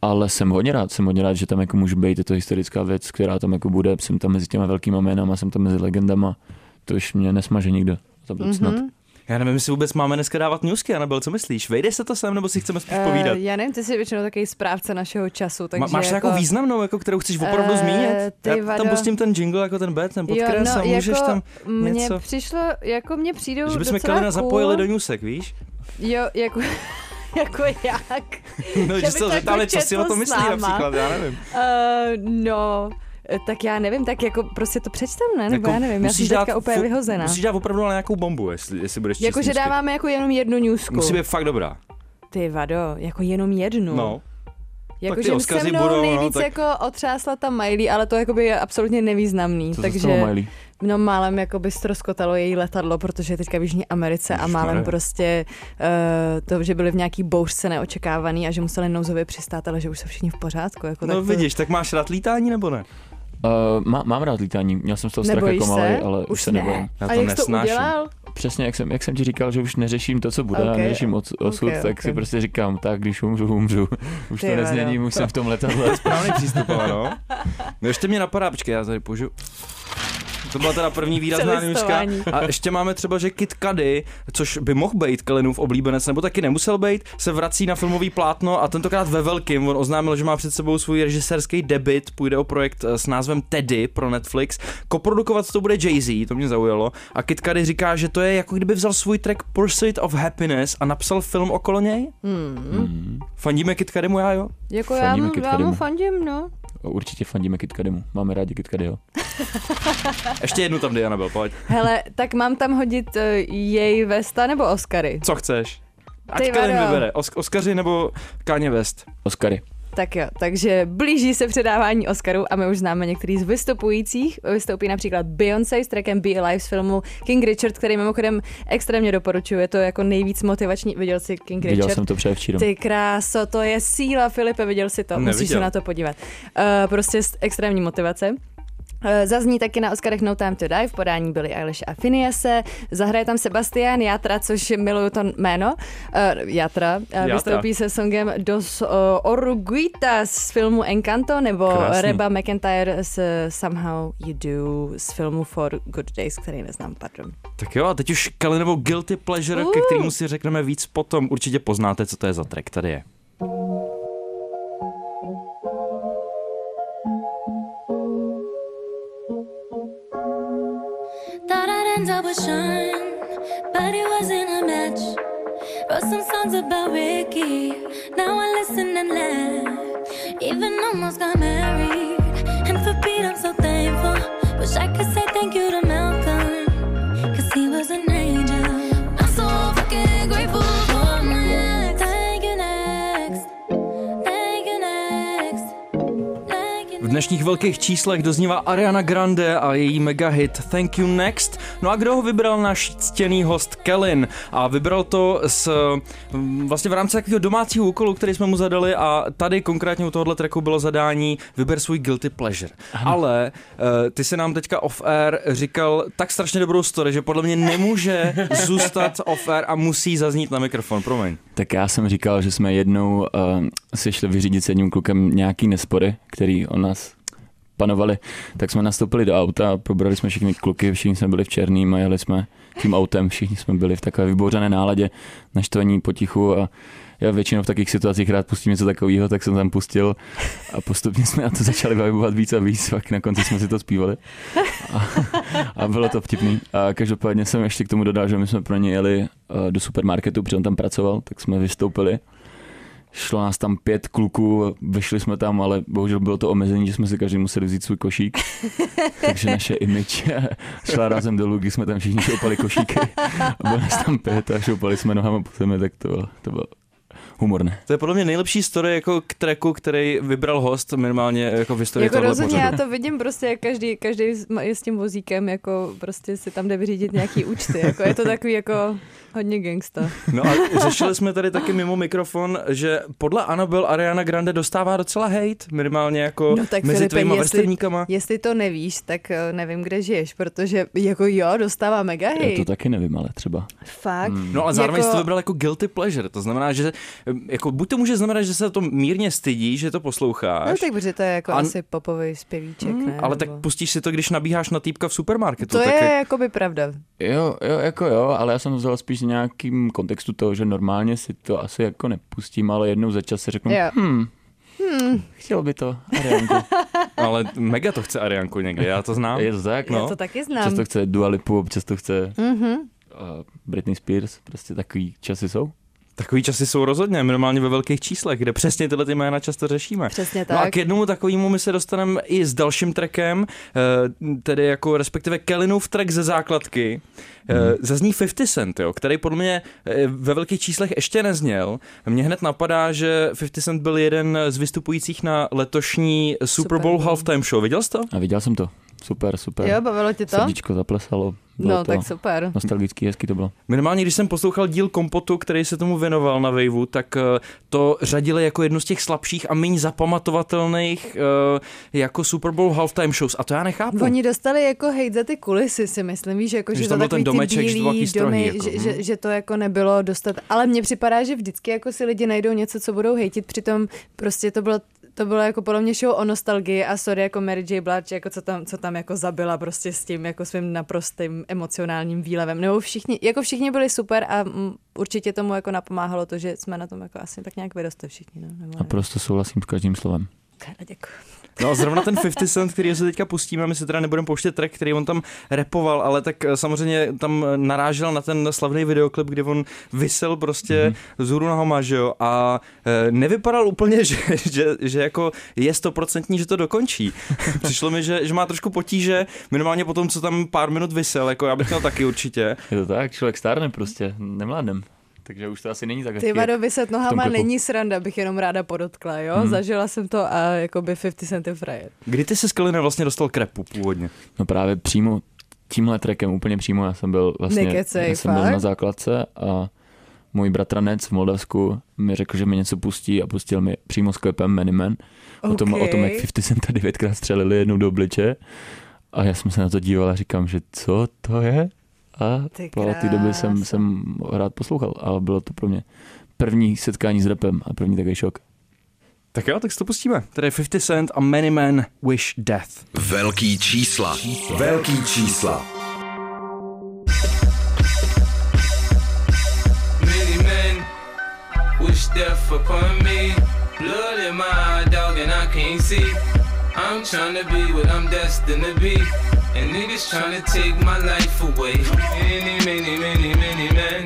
Speaker 3: Ale jsem hodně rád, jsem hodně rád, že tam jako můžu být, je to historická věc, která tam jako bude, jsem tam mezi těma velkýma jménama, jsem tam mezi legendama, to už mě nesmaže nikdo. To mm-hmm. snad.
Speaker 1: Já nevím, jestli vůbec máme dneska dávat newsky, Anabel, co myslíš? Vejde se to sem, nebo si chceme spíš povídat?
Speaker 2: Uh, já nevím, ty jsi většinou takový správce našeho času, takže
Speaker 1: Ma- Máš jako... nějakou významnou, jako, kterou chceš opravdu
Speaker 2: Eh,
Speaker 1: zmínit?
Speaker 2: ty
Speaker 1: Já tam
Speaker 2: vado.
Speaker 1: pustím ten jingle, jako ten bet, ten podkres
Speaker 2: jo, no,
Speaker 1: a můžeš
Speaker 2: jako
Speaker 1: tam
Speaker 2: Mně
Speaker 1: něco...
Speaker 2: přišlo, jako mně přijdou
Speaker 1: Že bychom Kalina
Speaker 2: cool.
Speaker 1: zapojili do newsek, víš?
Speaker 2: Jo, jako, (laughs) jako jak?
Speaker 1: No,
Speaker 2: Že
Speaker 1: že se
Speaker 2: to
Speaker 1: zeptáme, co si o
Speaker 2: s
Speaker 1: myslí například, já nevím.
Speaker 2: Uh, no, eh, tak já nevím, tak jako prostě to přečtem, ne? Nebo
Speaker 1: Jako
Speaker 2: já nevím, já jsem
Speaker 1: musíš
Speaker 2: teďka
Speaker 1: dát
Speaker 2: úplně vyhozená.
Speaker 1: Musíš dát opravdu ale nějakou bombu, jestli, jestli budeš
Speaker 2: Jako, že dáváme jako jenom jednu newsku.
Speaker 1: Musí být fakt dobrá.
Speaker 2: Ty vado, jako jenom jednu.
Speaker 1: No.
Speaker 2: jako, že se mnou
Speaker 1: budou, no,
Speaker 2: nejvíc
Speaker 1: tak-
Speaker 2: jako otřásla ta Miley, ale to jakoby je absolutně nevýznamný.
Speaker 3: Co
Speaker 2: takže
Speaker 3: Miley?
Speaker 2: no málem jako by ztroskotalo její letadlo, protože je teďka v Jižní Americe a málem prostě uh, to, že byli v nějaký bouřce neočekávaný a že museli nouzově přistát, ale že už jsou všichni v pořádku. Jako,
Speaker 1: No
Speaker 2: tak to,
Speaker 1: vidíš, tak máš rád lítání nebo ne?
Speaker 3: Uh, má, mám rád lítání, měl jsem z toho strach jako malý, ale už,
Speaker 2: Už
Speaker 3: se
Speaker 2: ne.
Speaker 3: nebojím.
Speaker 1: Já
Speaker 2: a
Speaker 1: to
Speaker 2: jak jsi to
Speaker 1: nesnáším.
Speaker 2: udělal?
Speaker 3: Přesně, jak jsem, jak jsem ti říkal, že už neřeším to, co bude,
Speaker 2: Ok,
Speaker 3: a neřeším od, osud,
Speaker 2: ok,
Speaker 3: tak
Speaker 2: ok.
Speaker 3: si prostě říkám, tak když umřu, umřu. (laughs) Už
Speaker 2: Ty
Speaker 3: to
Speaker 2: vado.
Speaker 3: nezměním, už jsem v tom (laughs) letadle.
Speaker 1: Správný přístup, ale no. No ještě mě napadá, počkej, já tady použiju. To byla teda první výrazná.
Speaker 2: Přelistování.
Speaker 1: A ještě máme třeba, že Kid Cudi, což by mohl být Kalinův oblíbenec, nebo taky nemusel být, se vrací na filmový plátno a tentokrát ve velkým. On oznámil, že má před sebou svůj režisérský debit, půjde o projekt eh, s názvem Teddy pro Netflix. Koprodukovat to bude Jay-Z, to mě zaujalo. A Kid Cudi říká, že to je jako kdyby vzal svůj track Pursuit of Happiness a napsal film okolo něj.
Speaker 2: Hmm.
Speaker 1: Fandíme Kid Cudimu, já jo?
Speaker 2: Jako já
Speaker 3: Fandíme
Speaker 2: já mu fandím, no.
Speaker 3: Určitě fandíme Kid Cudimu. Máme rádi Kid Cudiho. (laughs)
Speaker 1: Ještě jednu tam Diana byl, pojď.
Speaker 2: Hele, tak mám tam hodit uh, jej Vesta nebo Oscary?
Speaker 1: Co chceš? Ať Kalin vybere. Os- Oskaři nebo Kanye West.
Speaker 3: Oscary.
Speaker 2: Tak jo, takže blíží se předávání Oscarů a my už známe některý z vystupujících. Vystoupí například Beyoncé s trackem Be Alive z filmu King Richard, který mimochodem extrémně doporučuji. Je to jako nejvíc motivační. Viděl jsi King
Speaker 3: Viděl
Speaker 2: Richard?
Speaker 3: jsem to předevčírem.
Speaker 2: Ty kráso, to je síla, Filipe, viděl jsi to, musíš
Speaker 1: Neviděl.
Speaker 2: se na to podívat. Uh, prostě s- extrémní motivace. Eh, Zazní taky na Oscarech No Time to Die v podání Billy Eilish a Phinease. Zahraje tam Sebastian Jatra, což miluju to jméno. Uh, Jatra. Uh,
Speaker 1: Jatra.
Speaker 2: vystoupí se songem Dos uh, Oruguitas z filmu Encanto nebo
Speaker 1: Krásný.
Speaker 2: Reba McIntyre s Somehow You Do z filmu For Good Days, který neznám, pardon.
Speaker 1: Tak jo, a teď už Kalinovo Guilty Pleasure, ke
Speaker 2: Uh.
Speaker 1: kterému si řekneme víc potom. Určitě poznáte, co to je za track. Tady je.
Speaker 7: Thought I'd end up with Sean, but it wasn't a match. Wrote some songs about Ricky, now I listen and laugh. Even almost got married, and for Pete I'm so thankful. Wish I could say thank you to Malcolm,
Speaker 1: dnešních velkých číslech doznívá Ariana Grande a její mega hit Thank You Next. No a kdo ho vybral náš ctěný host Kellen? A vybral to s, mm, vlastně v rámci takového domácího úkolu, který jsme mu zadali a tady konkrétně u tohohle tracku bylo zadání vyber svůj guilty pleasure. Ale uh, ty si nám teďka off-air říkal tak strašně dobrou story, že podle mě nemůže (laughs) zůstat off-air a musí zaznít na mikrofon, promiň.
Speaker 3: Tak já jsem říkal, že jsme jednou uh, si šli vyřídit s jedním klukem nějaký nespory, který o nás panovali, tak jsme nastoupili do auta, probrali jsme všechny kluky, všichni jsme byli v černým a jeli jsme tím autem, všichni jsme byli v takové vybouřené náladě, naštvaní potichu a já většinou v takových situacích rád pustím něco takového, tak jsem tam pustil a postupně jsme na to začali vybovat víc a víc, pak na konci jsme si to zpívali a, a bylo to vtipný. A každopádně jsem ještě k tomu dodal, že my jsme pro ně jeli eh, do supermarketu, protože on tam pracoval, tak jsme vystoupili. Šlo nás tam pět kluků, vyšli jsme tam, ale bohužel bylo to omezení, že jsme si každý museli vzít svůj košík. (laughs) Takže naše image (laughs) šla rázem dolů, když jsme tam všichni šoupali košíky. A bylo nás tam pět a šoupali jsme nohama po zemi, tak to bylo, to bylo humorné.
Speaker 1: To je podle mě nejlepší story jako k tracku, který vybral host minimálně jako v historii
Speaker 2: Jako rozhodně,
Speaker 1: pořadu.
Speaker 2: já to vidím prostě, jak každý, každý s- je s tím vozíkem, jako prostě si tam jde vyřídit nějaký účty, jako je to takový jako hodně gangsta.
Speaker 1: No a řešili jsme tady taky mimo mikrofon, že podle Anabel Ariana Grande dostává docela hate, minimálně jako
Speaker 2: No tak
Speaker 1: mezi
Speaker 2: Filipe,
Speaker 1: tvýma
Speaker 2: jestli-. Jestli to nevíš, tak eh, nevím, kde žiješ, protože jako jo, dostává mega
Speaker 3: Já to
Speaker 2: hate.
Speaker 3: taky nevím, ale třeba.
Speaker 2: Fakt.
Speaker 1: No ale zároveň
Speaker 2: Jako-
Speaker 1: jsi to vybral jako guilty pleasure, to znamená, že jako buď to může znamenat, že se to mírně stydí, že to posloucháš,
Speaker 2: No tak protože to je jako
Speaker 1: An-
Speaker 2: asi popový zpěvíček,
Speaker 1: Mm,
Speaker 2: ne?
Speaker 1: ale tak
Speaker 2: Nebo-
Speaker 1: pustíš si to, když nabíháš na týpka v supermarketu.
Speaker 2: To
Speaker 1: tak
Speaker 2: je jako by pravda.
Speaker 3: Jo, jo, jako jo, ale já jsem to vzal spíš v nějakým kontextu toho, že normálně si to asi jako nepustím, ale jednou za čas si řeknu,
Speaker 2: Jo.
Speaker 3: hm, hmm. chtěl by to, Arianko. (laughs)
Speaker 1: ale mega to chce Arianku někdy, já to znám.
Speaker 3: Je to tak,
Speaker 2: Já
Speaker 3: no.
Speaker 2: to taky znám.
Speaker 3: to chce Dua Lipu, občas to chce
Speaker 2: Mhm.
Speaker 3: uh, Britney Spears, prostě takový časy jsou.
Speaker 1: Takový časy jsou rozhodně, minimálně ve velkých číslech, kde přesně tyhle ty jména často řešíme.
Speaker 2: Přesně
Speaker 1: No a
Speaker 2: tak.
Speaker 1: k jednomu takovému my se dostaneme i s dalším trackem, eh, tedy jako respektive Kellinův track ze základky. Eh, Zazní 50 Cent, jo, který podle mě eh, ve velkých číslech ještě nezněl. Mně hned napadá, že 50 Cent byl jeden z vystupujících na letošní Super Bowl. halftime show. Viděl jsi to?
Speaker 3: A viděl jsem to. Super, super.
Speaker 2: Jo, bavilo tě to?
Speaker 3: Srdíčko zaplesalo. Bylo
Speaker 2: No,
Speaker 3: to
Speaker 2: tak super.
Speaker 3: nostalgický, hezký to bylo.
Speaker 1: Minimálně, když jsem poslouchal díl Kompotu, který se tomu věnoval na Waveu, tak eh, to řadili jako jednu z těch slabších a méně zapamatovatelných eh, jako Super Bowl halftime shows. A to já nechápu.
Speaker 2: Oni dostali jako hejt za ty kulisy, si myslím, víš, jako,
Speaker 1: Že
Speaker 2: že,
Speaker 1: tam
Speaker 2: to
Speaker 1: byl ten
Speaker 2: takový
Speaker 1: domeček,
Speaker 2: ty bílý
Speaker 1: takový strohý,
Speaker 2: domy,
Speaker 1: jako,
Speaker 2: že,
Speaker 1: hm.
Speaker 2: že, že, to jako nebylo dostat, ale mně připadá, že vždycky jako si lidi najdou něco, co budou hejtit, přitom prostě to bylo to bylo jako podle mě show o nostalgii a sorry jako Mary J. Blige, jako co tam, co tam jako zabila prostě s tím jako svým naprostým emocionálním výlevem. Nebo všichni, jako všichni byli super a mm, určitě tomu jako napomáhalo to, že jsme na tom jako asi tak nějak vyroste všichni. No, nebo
Speaker 3: A prostě souhlasím s každým slovem.
Speaker 2: ne. Děkuji.
Speaker 1: No a zrovna ten 50 Cent, který se teďka pustíme, my si teda nebudeme pouštět track, který on tam repoval, ale tak eh, samozřejmě tam narážel na ten slavný videoklip, kde on vysel prostě
Speaker 2: Mhm.
Speaker 1: mm-hmm. zhůru nohama, že jo, a e, nevypadal úplně, (laughs) že, že, že jako je stoprocentní, že to dokončí. Přišlo mi, že, že má trošku potíže, minimálně po tom, co tam pár minut vysel, jako já bych měl taky určitě.
Speaker 3: Je to tak, člověk stárne prostě, nemládnem. Takže už to asi není tak
Speaker 2: Ty vado, vyset nohama není sranda, bych jenom ráda podotkla, jo?
Speaker 3: Hmm.
Speaker 2: Zažila jsem to a jakoby 50 Cent je frajer.
Speaker 1: Kdy ty se s Kellynem vlastně dostal k repu původně?
Speaker 3: No právě přímo tímhle trackem úplně přímo, já jsem byl vlastně,
Speaker 2: Nekecej,
Speaker 3: já jsem byl
Speaker 2: fakt?
Speaker 3: na základce a můj bratranec v Moldavsku mi řekl, že mi něco pustí a pustil mi přímo s klipem Manyman o, tom, o tom, jak
Speaker 2: OK.
Speaker 3: 50 Centa devětkrát střelili jednou do obliče a já jsem se na to díval a říkám, že co to je? A
Speaker 2: Ty
Speaker 3: po té doby jsem, jsem rád poslouchal a bylo to pro mě první setkání s rapem a první takový šok.
Speaker 1: Tak jo, tak si to pustíme. Tady je 50 Cent a Many Men Wish Death.
Speaker 6: Velký čísla. Velký čísla.
Speaker 4: Many men wish death upon me. Blood in my eye, dog, and I can't see. I'm trying to be what I'm destined to be. And niggas trying to take my life away. Many, many, many, many men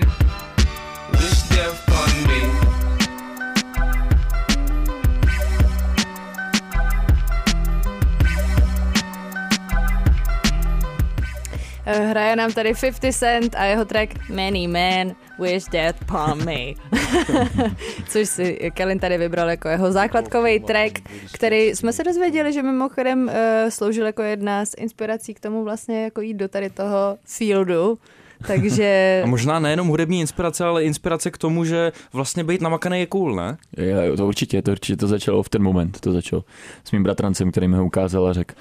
Speaker 4: wish death upon me.
Speaker 2: Hraje nám tady 50 Cent a jeho track Many Men Wish Death Upon Me. (laughs) Což si Kellen tady vybral jako jeho základkový track, který jsme se dozvěděli, že mimochodem uh, sloužil jako jedna z inspirací k tomu vlastně jako jít do tady toho fieldu. Takže (laughs)
Speaker 1: A možná nejenom hudební inspirace, ale inspirace k tomu, že vlastně být namakaný je cool, ne?
Speaker 3: Jo, to určitě, to určitě to začalo v ten moment, to začalo s mým bratrancem, který mi ho ukázal a řekl,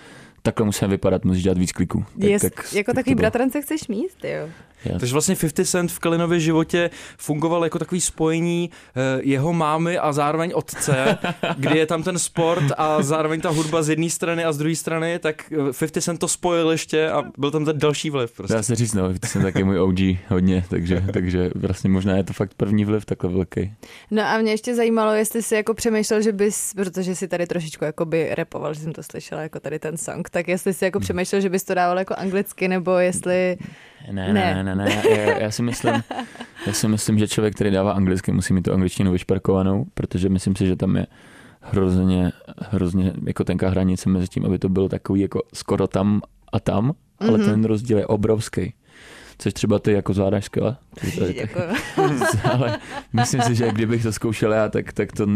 Speaker 3: takhle musím vypadat, musíš dělat víc kliků. Tak,
Speaker 2: je,
Speaker 3: tak,
Speaker 2: jako
Speaker 3: tak
Speaker 2: takový bratrance chceš mít, jo.
Speaker 3: Já-
Speaker 1: Takže vlastně 50 Cent v Kellynově životě fungoval jako takový spojení eh, jeho mámy a zároveň otce, (laughs) kdy je tam ten sport a zároveň ta hudba z jedné strany a z druhé strany, tak eh, 50 Cent to spojil ještě a byl tam ten další vliv prostě.
Speaker 3: Dá se říct, no, ty jsem taky můj OG hodně, takže, (laughs) takže vlastně možná je to fakt první vliv takhle velký.
Speaker 2: No a mě ještě zajímalo, jestli jsi jako přemýšlel, že bys, protože si tady trošičku jakoby repoval, že jsem to slyšela jako tady ten song, tak jestli jsi jako přemýšlel, že bys to dával jako anglicky, nebo jestli...
Speaker 3: Ne,
Speaker 2: Ne.
Speaker 3: ne, ne, ne. Já, já, si myslím, já si myslím, že člověk, který dává anglicky, musí mít tu angličtinu vyšparkovanou, protože myslím si, že tam je hrozně, hrozně jako tenká hranice mezi tím, aby to bylo takový jako skoro tam a tam, ale
Speaker 2: Mhm.
Speaker 3: ten rozdíl je obrovský. Což třeba ty jako zvládáš skvěle. (laughs) (laughs) Ale myslím si, že kdybych to zkoušel já, tak, tak to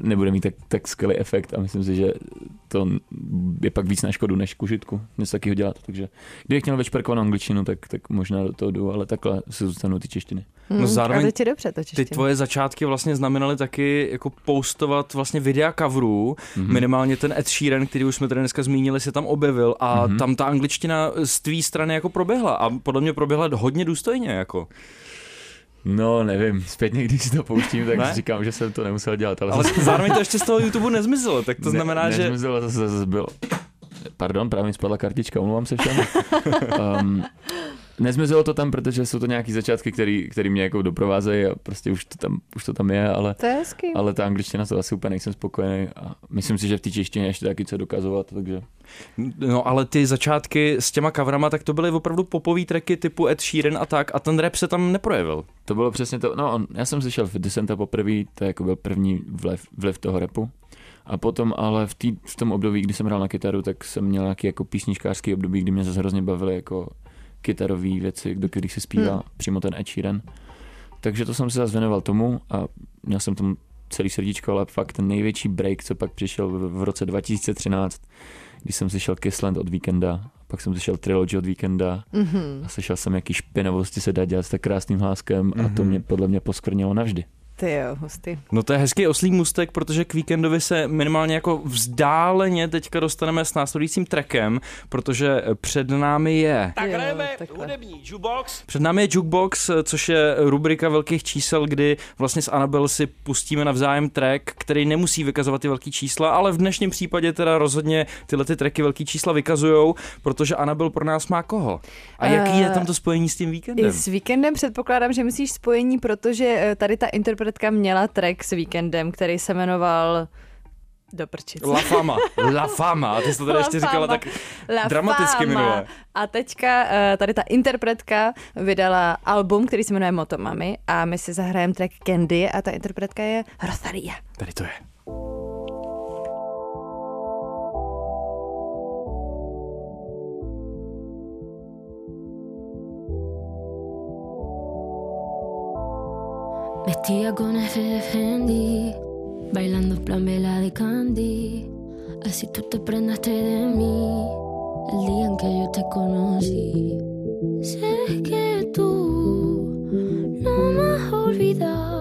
Speaker 3: nebude mít tak, tak skvělý efekt a myslím si, že to je pak víc na škodu než k užitku něco takového dělat. Takže kdybych měl vyšperkovanou angličtinu, tak, tak možná do toho jdu, ale takhle se zůstanu ty češtiny.
Speaker 2: Hmm,
Speaker 1: zároveň
Speaker 2: a to ti dobře, to
Speaker 1: Ty tvoje začátky vlastně znamenaly taky jako postovat vlastně videa coverů,
Speaker 3: Mhm.
Speaker 1: mm-hmm. minimálně ten Ed Sheeran, který už jsme tady dneska zmínili, se tam objevil a
Speaker 3: Mhm.
Speaker 1: mm-hmm. tam ta angličtina z tvý strany jako proběhla a podle mě proběhla hodně důstojně jako.
Speaker 3: No, nevím, zpětně, když si to pouštím, tak
Speaker 1: Ne?
Speaker 3: říkám, že jsem to nemusel dělat, ale,
Speaker 1: Ale zároveň to ještě z toho YouTube nezmizelo, tak to znamená,
Speaker 3: ne,
Speaker 1: že...
Speaker 3: Nezmizelo, to se zase bylo. Pardon, právě mi spadla kartička, omlouvám se všem. um, (laughs) nezmizelo to tam, protože jsou to nějaký začátky, který, který mě jako doprovázejí a prostě už to tam, už to tam je, ale
Speaker 2: To je hezký.
Speaker 3: ale ta angličtina to asi úplně nejsem spokojený a myslím si, že v té češtině ještě taky co dokazovat, takže
Speaker 1: No ale ty začátky s těma coverama, tak to byly opravdu popový tracky typu Ed Sheeran a tak a ten rap se tam neprojevil.
Speaker 3: to bylo přesně to, no on, já jsem slyšel 50 Centa poprvé, to jako byl první vliv, vliv toho repu. A potom ale v, tý, v tom období, kdy jsem hrál na kytaru, tak jsem měl nějaký jako písničkářský období, kdy mě zase hrozně bavily jako kytarové věci, do kterých se zpívá
Speaker 2: Hmm.
Speaker 3: přímo ten Ed Sheeran. Takže to jsem se zase věnoval tomu a měl jsem tomu celý srdíčko, ale fakt ten největší break, co pak přišel v, v roce 2013, když jsem slyšel Kissland od Weekenda, pak jsem slyšel Trilogy od Weekenda
Speaker 2: Mhm.
Speaker 3: a slyšel jsem, jaký špinavosti se dá dělat s tak krásným hláskem a to
Speaker 1: Mhm.
Speaker 3: mě podle mě poskvrnilo navždy.
Speaker 2: Ty jo, hustý.
Speaker 1: No to je hezký oslý mustek, protože k víkendovi se minimálně jako vzdáleně teďka dostaneme s následujícím trackem, protože před námi je
Speaker 8: Tak hrajeme hudební jukebox.
Speaker 1: Před námi je Jukebox, což je rubrika velkých čísel, kdy vlastně s Anabel si pustíme navzájem track, který nemusí vykazovat ty velký čísla, ale v dnešním případě teda rozhodně tyhle ty tracky velký čísla vykazujou, protože Anabel pro nás má koho? A jaký je
Speaker 2: Eh,
Speaker 1: tam to spojení s tím víkendem?
Speaker 2: I s víkendem předpokládám, že myslíš spojení, protože eh, tady ta interpretka měla track s víkendem, který se jmenoval do prčice.
Speaker 1: La Fama. La Fama. A ty jsi to tady
Speaker 2: La
Speaker 1: ještě říkala
Speaker 2: Fama.
Speaker 1: tak
Speaker 2: La
Speaker 1: dramaticky
Speaker 2: Fama.
Speaker 1: minule.
Speaker 2: A teďka eh, tady ta interpretka vydala album, který se jmenuje Motomami a my si zahrajeme track Candy a ta interpretka je Rosalia.
Speaker 1: Tady to je.
Speaker 7: Vestida con Fendi, bailando plan vela de Candy. Así tú te prendaste de mí el día en que yo te conocí. Sé que tú no me has olvidado.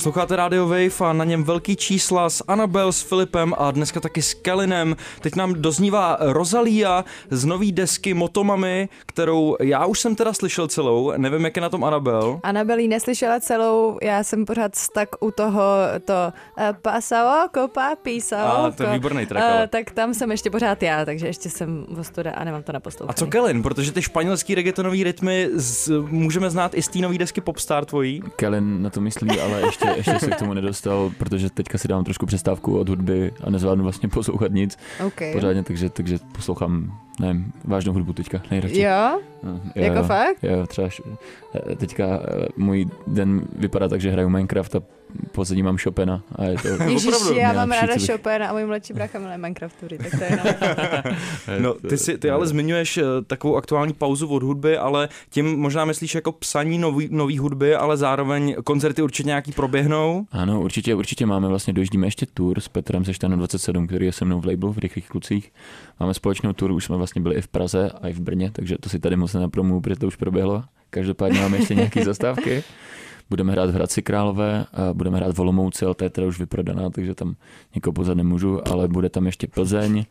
Speaker 1: Posloucháte Radio Wave a na něm velký čísla s Anabel, s Filipem a dneska taky s Kellinem. Teď nám doznívá Rosalia z nový desky Motomami, kterou já už jsem teda slyšel celou, nevím, jak je na tom Anabel.
Speaker 2: Anabelí neslyšela celou, já jsem pořád tak u toho to uh, pasao, kopa, písao.
Speaker 1: A, to je výborný track, ale.
Speaker 2: tak tam jsem ještě pořád já, takže ještě jsem v studa a nemám to naposlouchané.
Speaker 1: A co Kellen, protože ty španělský reggaetonový rytmy z, můžeme znát i z té nový desky Popstar tvojí.
Speaker 3: Kellen na to myslí, ale ještě, ještě se k tomu nedostal, protože teďka si dám trošku přestávku od hudby a nezvládnu vlastně poslouchat nic
Speaker 2: Okay.
Speaker 3: pořádně, takže, takže poslouchám, nevím, vážnou hudbu teďka nejradši.
Speaker 2: Jo?
Speaker 3: No,
Speaker 2: Jako fakt?
Speaker 3: Jo, třeba š- eh, teďka eh, můj den vypadá tak, že hraju Minecraft a pozadí mám Chopina a je to (laughs)
Speaker 2: Ježiš, já mám ráda
Speaker 3: bych-
Speaker 2: Chopina a můj mladší brácha miluje Minecraftury, tak to je jenom... (laughs)
Speaker 1: No, ty, si, ty ale zmiňuješ eh, takovou aktuální pauzu od hudby, ale tím možná myslíš jako psaní nový, nový hudby, ale zároveň koncerty určitě nějaký proběhnou.
Speaker 3: Ano, určitě, určitě máme, vlastně dojíždíme ještě tour s Petrem ze Štanu 27, který je se mnou v labelu v Rychlých klucích. Máme společnou tour, už jsme vlastně byli i v Praze a i v Brně, takže to si tady moc nenapromu, protože to už proběhlo. Každopádně máme ještě nějaké (laughs) zastávky. Budeme hrát v Hradci Králové, a budeme hrát v Olomouci, ale to je teda už vyprodaná, takže tam někoho pozad nemůžu, ale bude tam ještě Plzeň.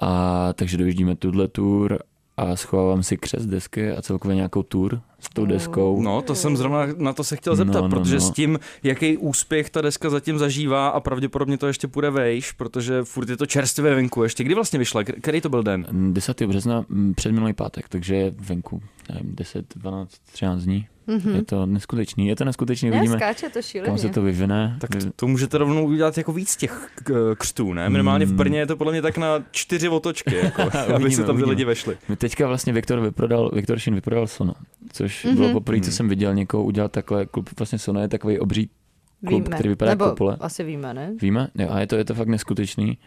Speaker 3: A takže dojíždíme tuhle tour a schovávám si křes desky a celkově nějakou tour s tou deskou.
Speaker 1: No, to jsem zrovna na to se chtěl zeptat,
Speaker 3: No, no,
Speaker 1: protože
Speaker 3: no.
Speaker 1: s tím, jaký úspěch ta deska zatím zažívá a pravděpodobně to ještě půjde vejš, protože furt je to čerstvě venku. Ještě kdy vlastně vyšla? Který to byl den?
Speaker 3: 10. března mm, před minulý pátek, takže je venku nevím, 10, 12, 13 dní. Mm-hmm. Je to neskutečný, je to neskutečný,
Speaker 2: Ne,
Speaker 3: uvidíme,
Speaker 2: skáče to
Speaker 3: kam se to vyvine.
Speaker 1: Tak to, to můžete rovnou udělat jako víc těch křtů, ne? Minimálně v Brně je to podle mě tak na čtyři otočky, jako, (laughs) aby se tam ty lidi vešli.
Speaker 3: My teďka vlastně Viktor vyprodal, Viktor Šin vyprodal Sono, což mm-hmm. bylo poprvé, co jsem viděl někoho udělat takhle, klub vlastně Sono je takový obří klub,
Speaker 2: Víme.
Speaker 3: který vypadá
Speaker 2: Nebo
Speaker 3: jako pole.
Speaker 2: asi víme, ne?
Speaker 3: Víme? Jo, a je to, je to fakt neskutečný.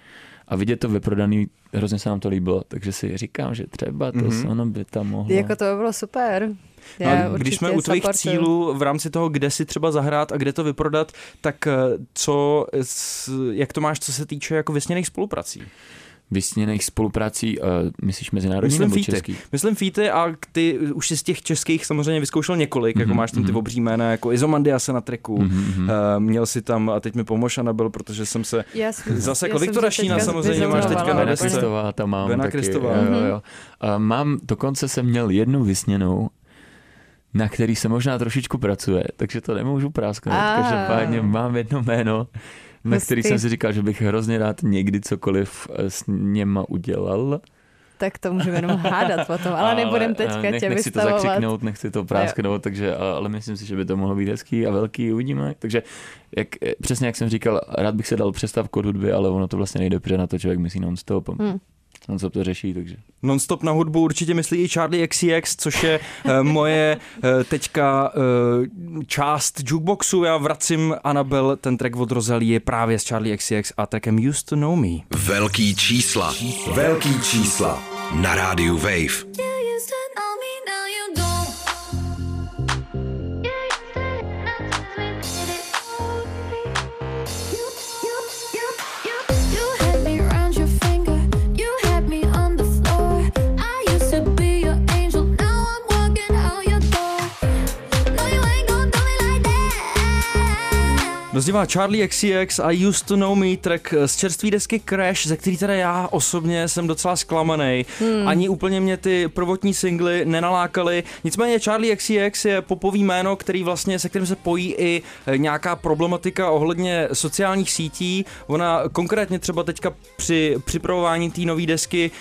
Speaker 3: A vidět to vyprodaný, hrozně se nám to líbilo, takže si říkám, že třeba to
Speaker 1: Mhm.
Speaker 3: mm-hmm. Sono by tam mohlo.
Speaker 2: Jako to by bylo super.
Speaker 1: No,
Speaker 2: Já
Speaker 1: a když
Speaker 2: určitě
Speaker 1: jsme u tvých
Speaker 2: supportuju.
Speaker 1: cílů v rámci toho, kde si třeba zahrát a kde to vyprodat, tak eh, co, s, jak to máš, co se týče jako vysněných spoluprací?
Speaker 3: Vysněných spoluprací, uh, myslíš mezinárodní
Speaker 1: Myslím
Speaker 3: nebo
Speaker 1: featy.
Speaker 3: český?
Speaker 1: Myslím featy a ty už si z těch českých samozřejmě vyzkoušel několik, mm-hmm, jako
Speaker 3: Mhm,
Speaker 1: máš tam ty
Speaker 3: mhm.
Speaker 1: obří jména, jako Izomandia se na treku,
Speaker 3: Mhm,
Speaker 1: mm-hmm.
Speaker 3: mhm.
Speaker 1: uh, měl si tam, a teď mi pomož Anabel, protože jsem se
Speaker 2: já
Speaker 1: jako Viktora Šína samozřejmě máš teďka na desce.
Speaker 3: Kristová tam mám
Speaker 1: Bena
Speaker 3: taky.
Speaker 1: Kristová.
Speaker 3: Jo, jo,
Speaker 2: Mhm.
Speaker 3: jo. A mám, dokonce jsem měl jednu vysněnou, na který se možná trošičku pracuje, takže to nemůžu prásknout. Každopádně mám jedno jméno, na
Speaker 2: Hustý.
Speaker 3: který jsem si říkal, že bych hrozně rád někdy cokoliv eh, s něma udělal.
Speaker 2: Tak to můžeme jenom hádat potom, ale nebudem
Speaker 3: eh,
Speaker 2: teďka
Speaker 3: nech,
Speaker 2: tě
Speaker 3: nechci to
Speaker 2: vystavovat.
Speaker 3: zakřiknout, nechci to prásknout, takže, ale myslím si, že by to mohlo být hezký a velký, uvidíme. Takže jak, eh, přesně jak jsem říkal, rád bych se dal přestávku od hudby, ale ono to vlastně nejde, protože na to člověk myslí non-stop.
Speaker 2: Hmm.
Speaker 3: On se to řeší, takže.
Speaker 1: Nonstop na hudbu určitě myslí i Charlie XCX, což je uh, moje uh, teďka uh, část jukeboxu. Já vracím Anabel, ten track od Rosalie je právě s Charlie XCX a trackem Used to Know Me.
Speaker 6: Velký čísla. Velký čísla. Na rádiu Wave.
Speaker 1: Dozdívá Charlie XCX a Used to Know Me track z čerství desky Crash, ze který teda já osobně jsem docela zklamaný. Hmm. Ani úplně mě ty prvotní singly nenalákaly. Nicméně Charlie XCX je popový jméno, který vlastně, se kterým se pojí i eh, nějaká problematika ohledně sociálních sítí. Ona konkrétně třeba teďka při připravování té nové desky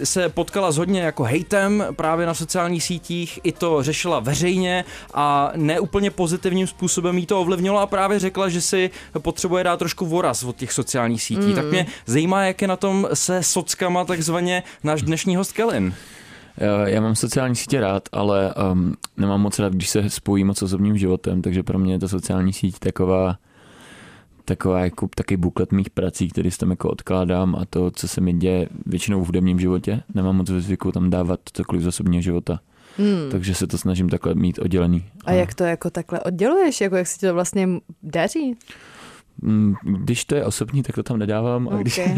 Speaker 1: eh, se potkala s hodně jako hejtem právě na sociálních sítích, i to řešila veřejně a neúplně pozitivním způsobem jí to ovlivnilo a právě řekla, že si potřebuje dát trošku voraz od těch sociálních sítí. Mm. Tak mě zajímá, jak je na tom se sockama takzvaně náš dnešní host Kellen.
Speaker 3: Já, já mám sociální sítě rád, ale um, nemám moc rád, když se spojí moc s osobním životem, takže pro mě je ta sociální síť taková taková jako taky buklet mých prací, který si tam jako odkládám a to, co se mi děje většinou v hudebním životě. Nemám moc ve zvyku tam dávat cokoliv z osobního života.
Speaker 2: Hmm.
Speaker 3: Takže se to snažím takhle mít oddělený.
Speaker 2: A jak to jako takhle odděluješ? Jako jak se ti to vlastně daří?
Speaker 3: Mm, Když to je osobní, tak to tam nedávám. A když...
Speaker 2: Okay.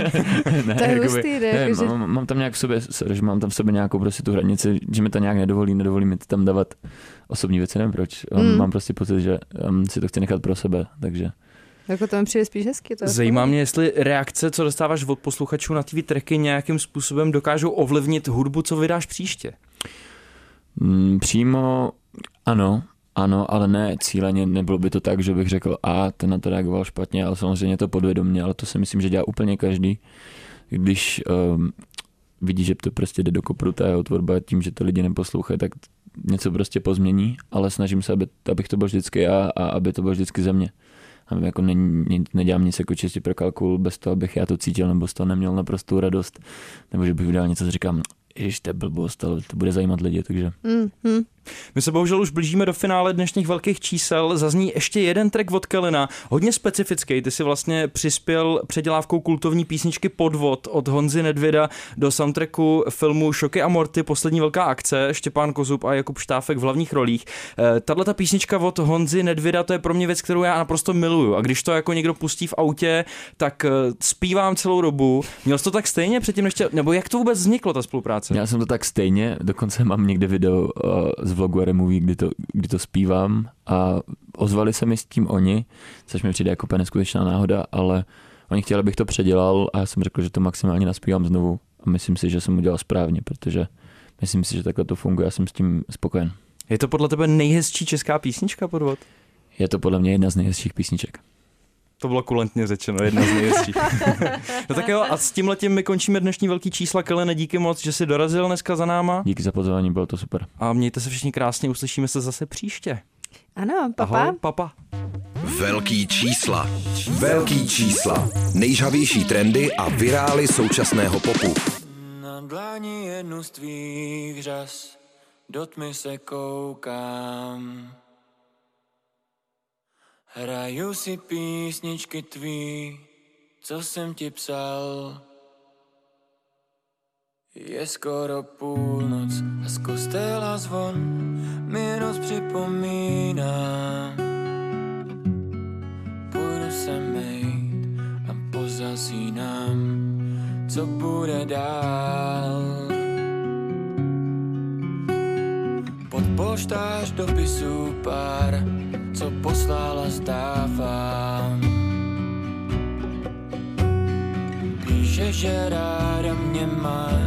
Speaker 3: ne, (laughs)
Speaker 2: To je
Speaker 3: jakoby-
Speaker 2: hustý, ne,
Speaker 3: ne,
Speaker 2: jako, že-
Speaker 3: mám, mám, tam nějak v sobě, sorry, že mám tam v sobě nějakou prostě tu hranici, že mi to nějak nedovolí, nedovolí mi tam dávat osobní věci, nevím proč.
Speaker 2: Mm.
Speaker 3: Mm. Mám prostě pocit, že um, si to chci nechat pro sebe, takže
Speaker 2: Jako to mi přijde spíš hezky. To je
Speaker 1: Zajímá mě, jestli reakce, co dostáváš od posluchačů na TV tracky, nějakým způsobem dokážou ovlivnit hudbu, co vydáš příště.
Speaker 3: Mm, přímo ano, ano, ale ne cíleně, nebylo by to tak, že bych řekl, a ten na to reagoval špatně, ale samozřejmě to podvědomě, ale to si myslím, že dělá úplně každý, když um, vidí, že to prostě jde do kopru ta jeho tvorba tím, že to lidi neposlouchají, tak něco prostě pozmění, ale snažím se, aby, abych to byl vždycky já a aby to byl vždycky ze mě. Aby jako ne, ne, nedělám nic jako čistě pro kalkul, bez toho, abych já to cítil, nebo z toho neměl naprostou radost, nebo že bych vydal něco, co říkám, ježiš, to je blbost, ale to bude zajímat lidi, takže
Speaker 2: Mm, mm.
Speaker 1: My se bohužel už blížíme do finále dnešních velkých čísel. Zazní ještě jeden track od Kelina, hodně specifický. Ty si vlastně přispěl předělávkou kultovní písničky Podvod od Honzy Nedvěda do soundtracku filmu Šoky a Morty, poslední velká akce, Štěpán Kozub a Jakub Štáfek v hlavních rolích. Tahle ta písnička od Honzy Nedvěda, to je pro mě věc, kterou já naprosto miluju. A když to jako někdo pustí v autě, tak eh, zpívám celou dobu. Měl jsi to tak stejně předtím, než nebo jak to vůbec vzniklo, ta spolupráce?
Speaker 3: Já jsem to tak stejně, dokonce mám někde video uh, z vlogu Removie, kdy to, kdy to zpívám a ozvali se mi s tím oni, což mi přijde jako úplně neskutečná náhoda, ale oni chtěli, abych to předělal a já jsem řekl, že to maximálně naspívám znovu a myslím si, že jsem udělal správně, protože myslím si, že takhle to funguje a jsem s tím spokojen.
Speaker 1: Je to podle tebe nejhezčí česká písnička Podvod?
Speaker 3: Je to podle mě jedna z nejhezčích písniček.
Speaker 1: To bylo kulantně řečeno, jedna z nejhezčích. (laughs) no tak jo, a s tím letím my končíme dnešní velký čísla. Kelene, díky moc, že jsi dorazil dneska za náma.
Speaker 3: Díky za pozvání, bylo to super.
Speaker 1: A mějte se všichni krásně, uslyšíme se zase příště.
Speaker 2: Ano, papa.
Speaker 1: Ahoj, papa.
Speaker 6: Velký čísla. Velký čísla. Nejžavější trendy a virály současného popu.
Speaker 4: Na dlani jednu z tvých řas do tmy se koukám. Hraju si písničky tvý, co jsem ti psal. Je skoro půlnoc a z kostela zvon mi noc připomíná. Půjdu se mejt a pozasínám, co bude dál. Pod poštář dopisů pár, co poslala zdávám. Píše, že ráda mě máš,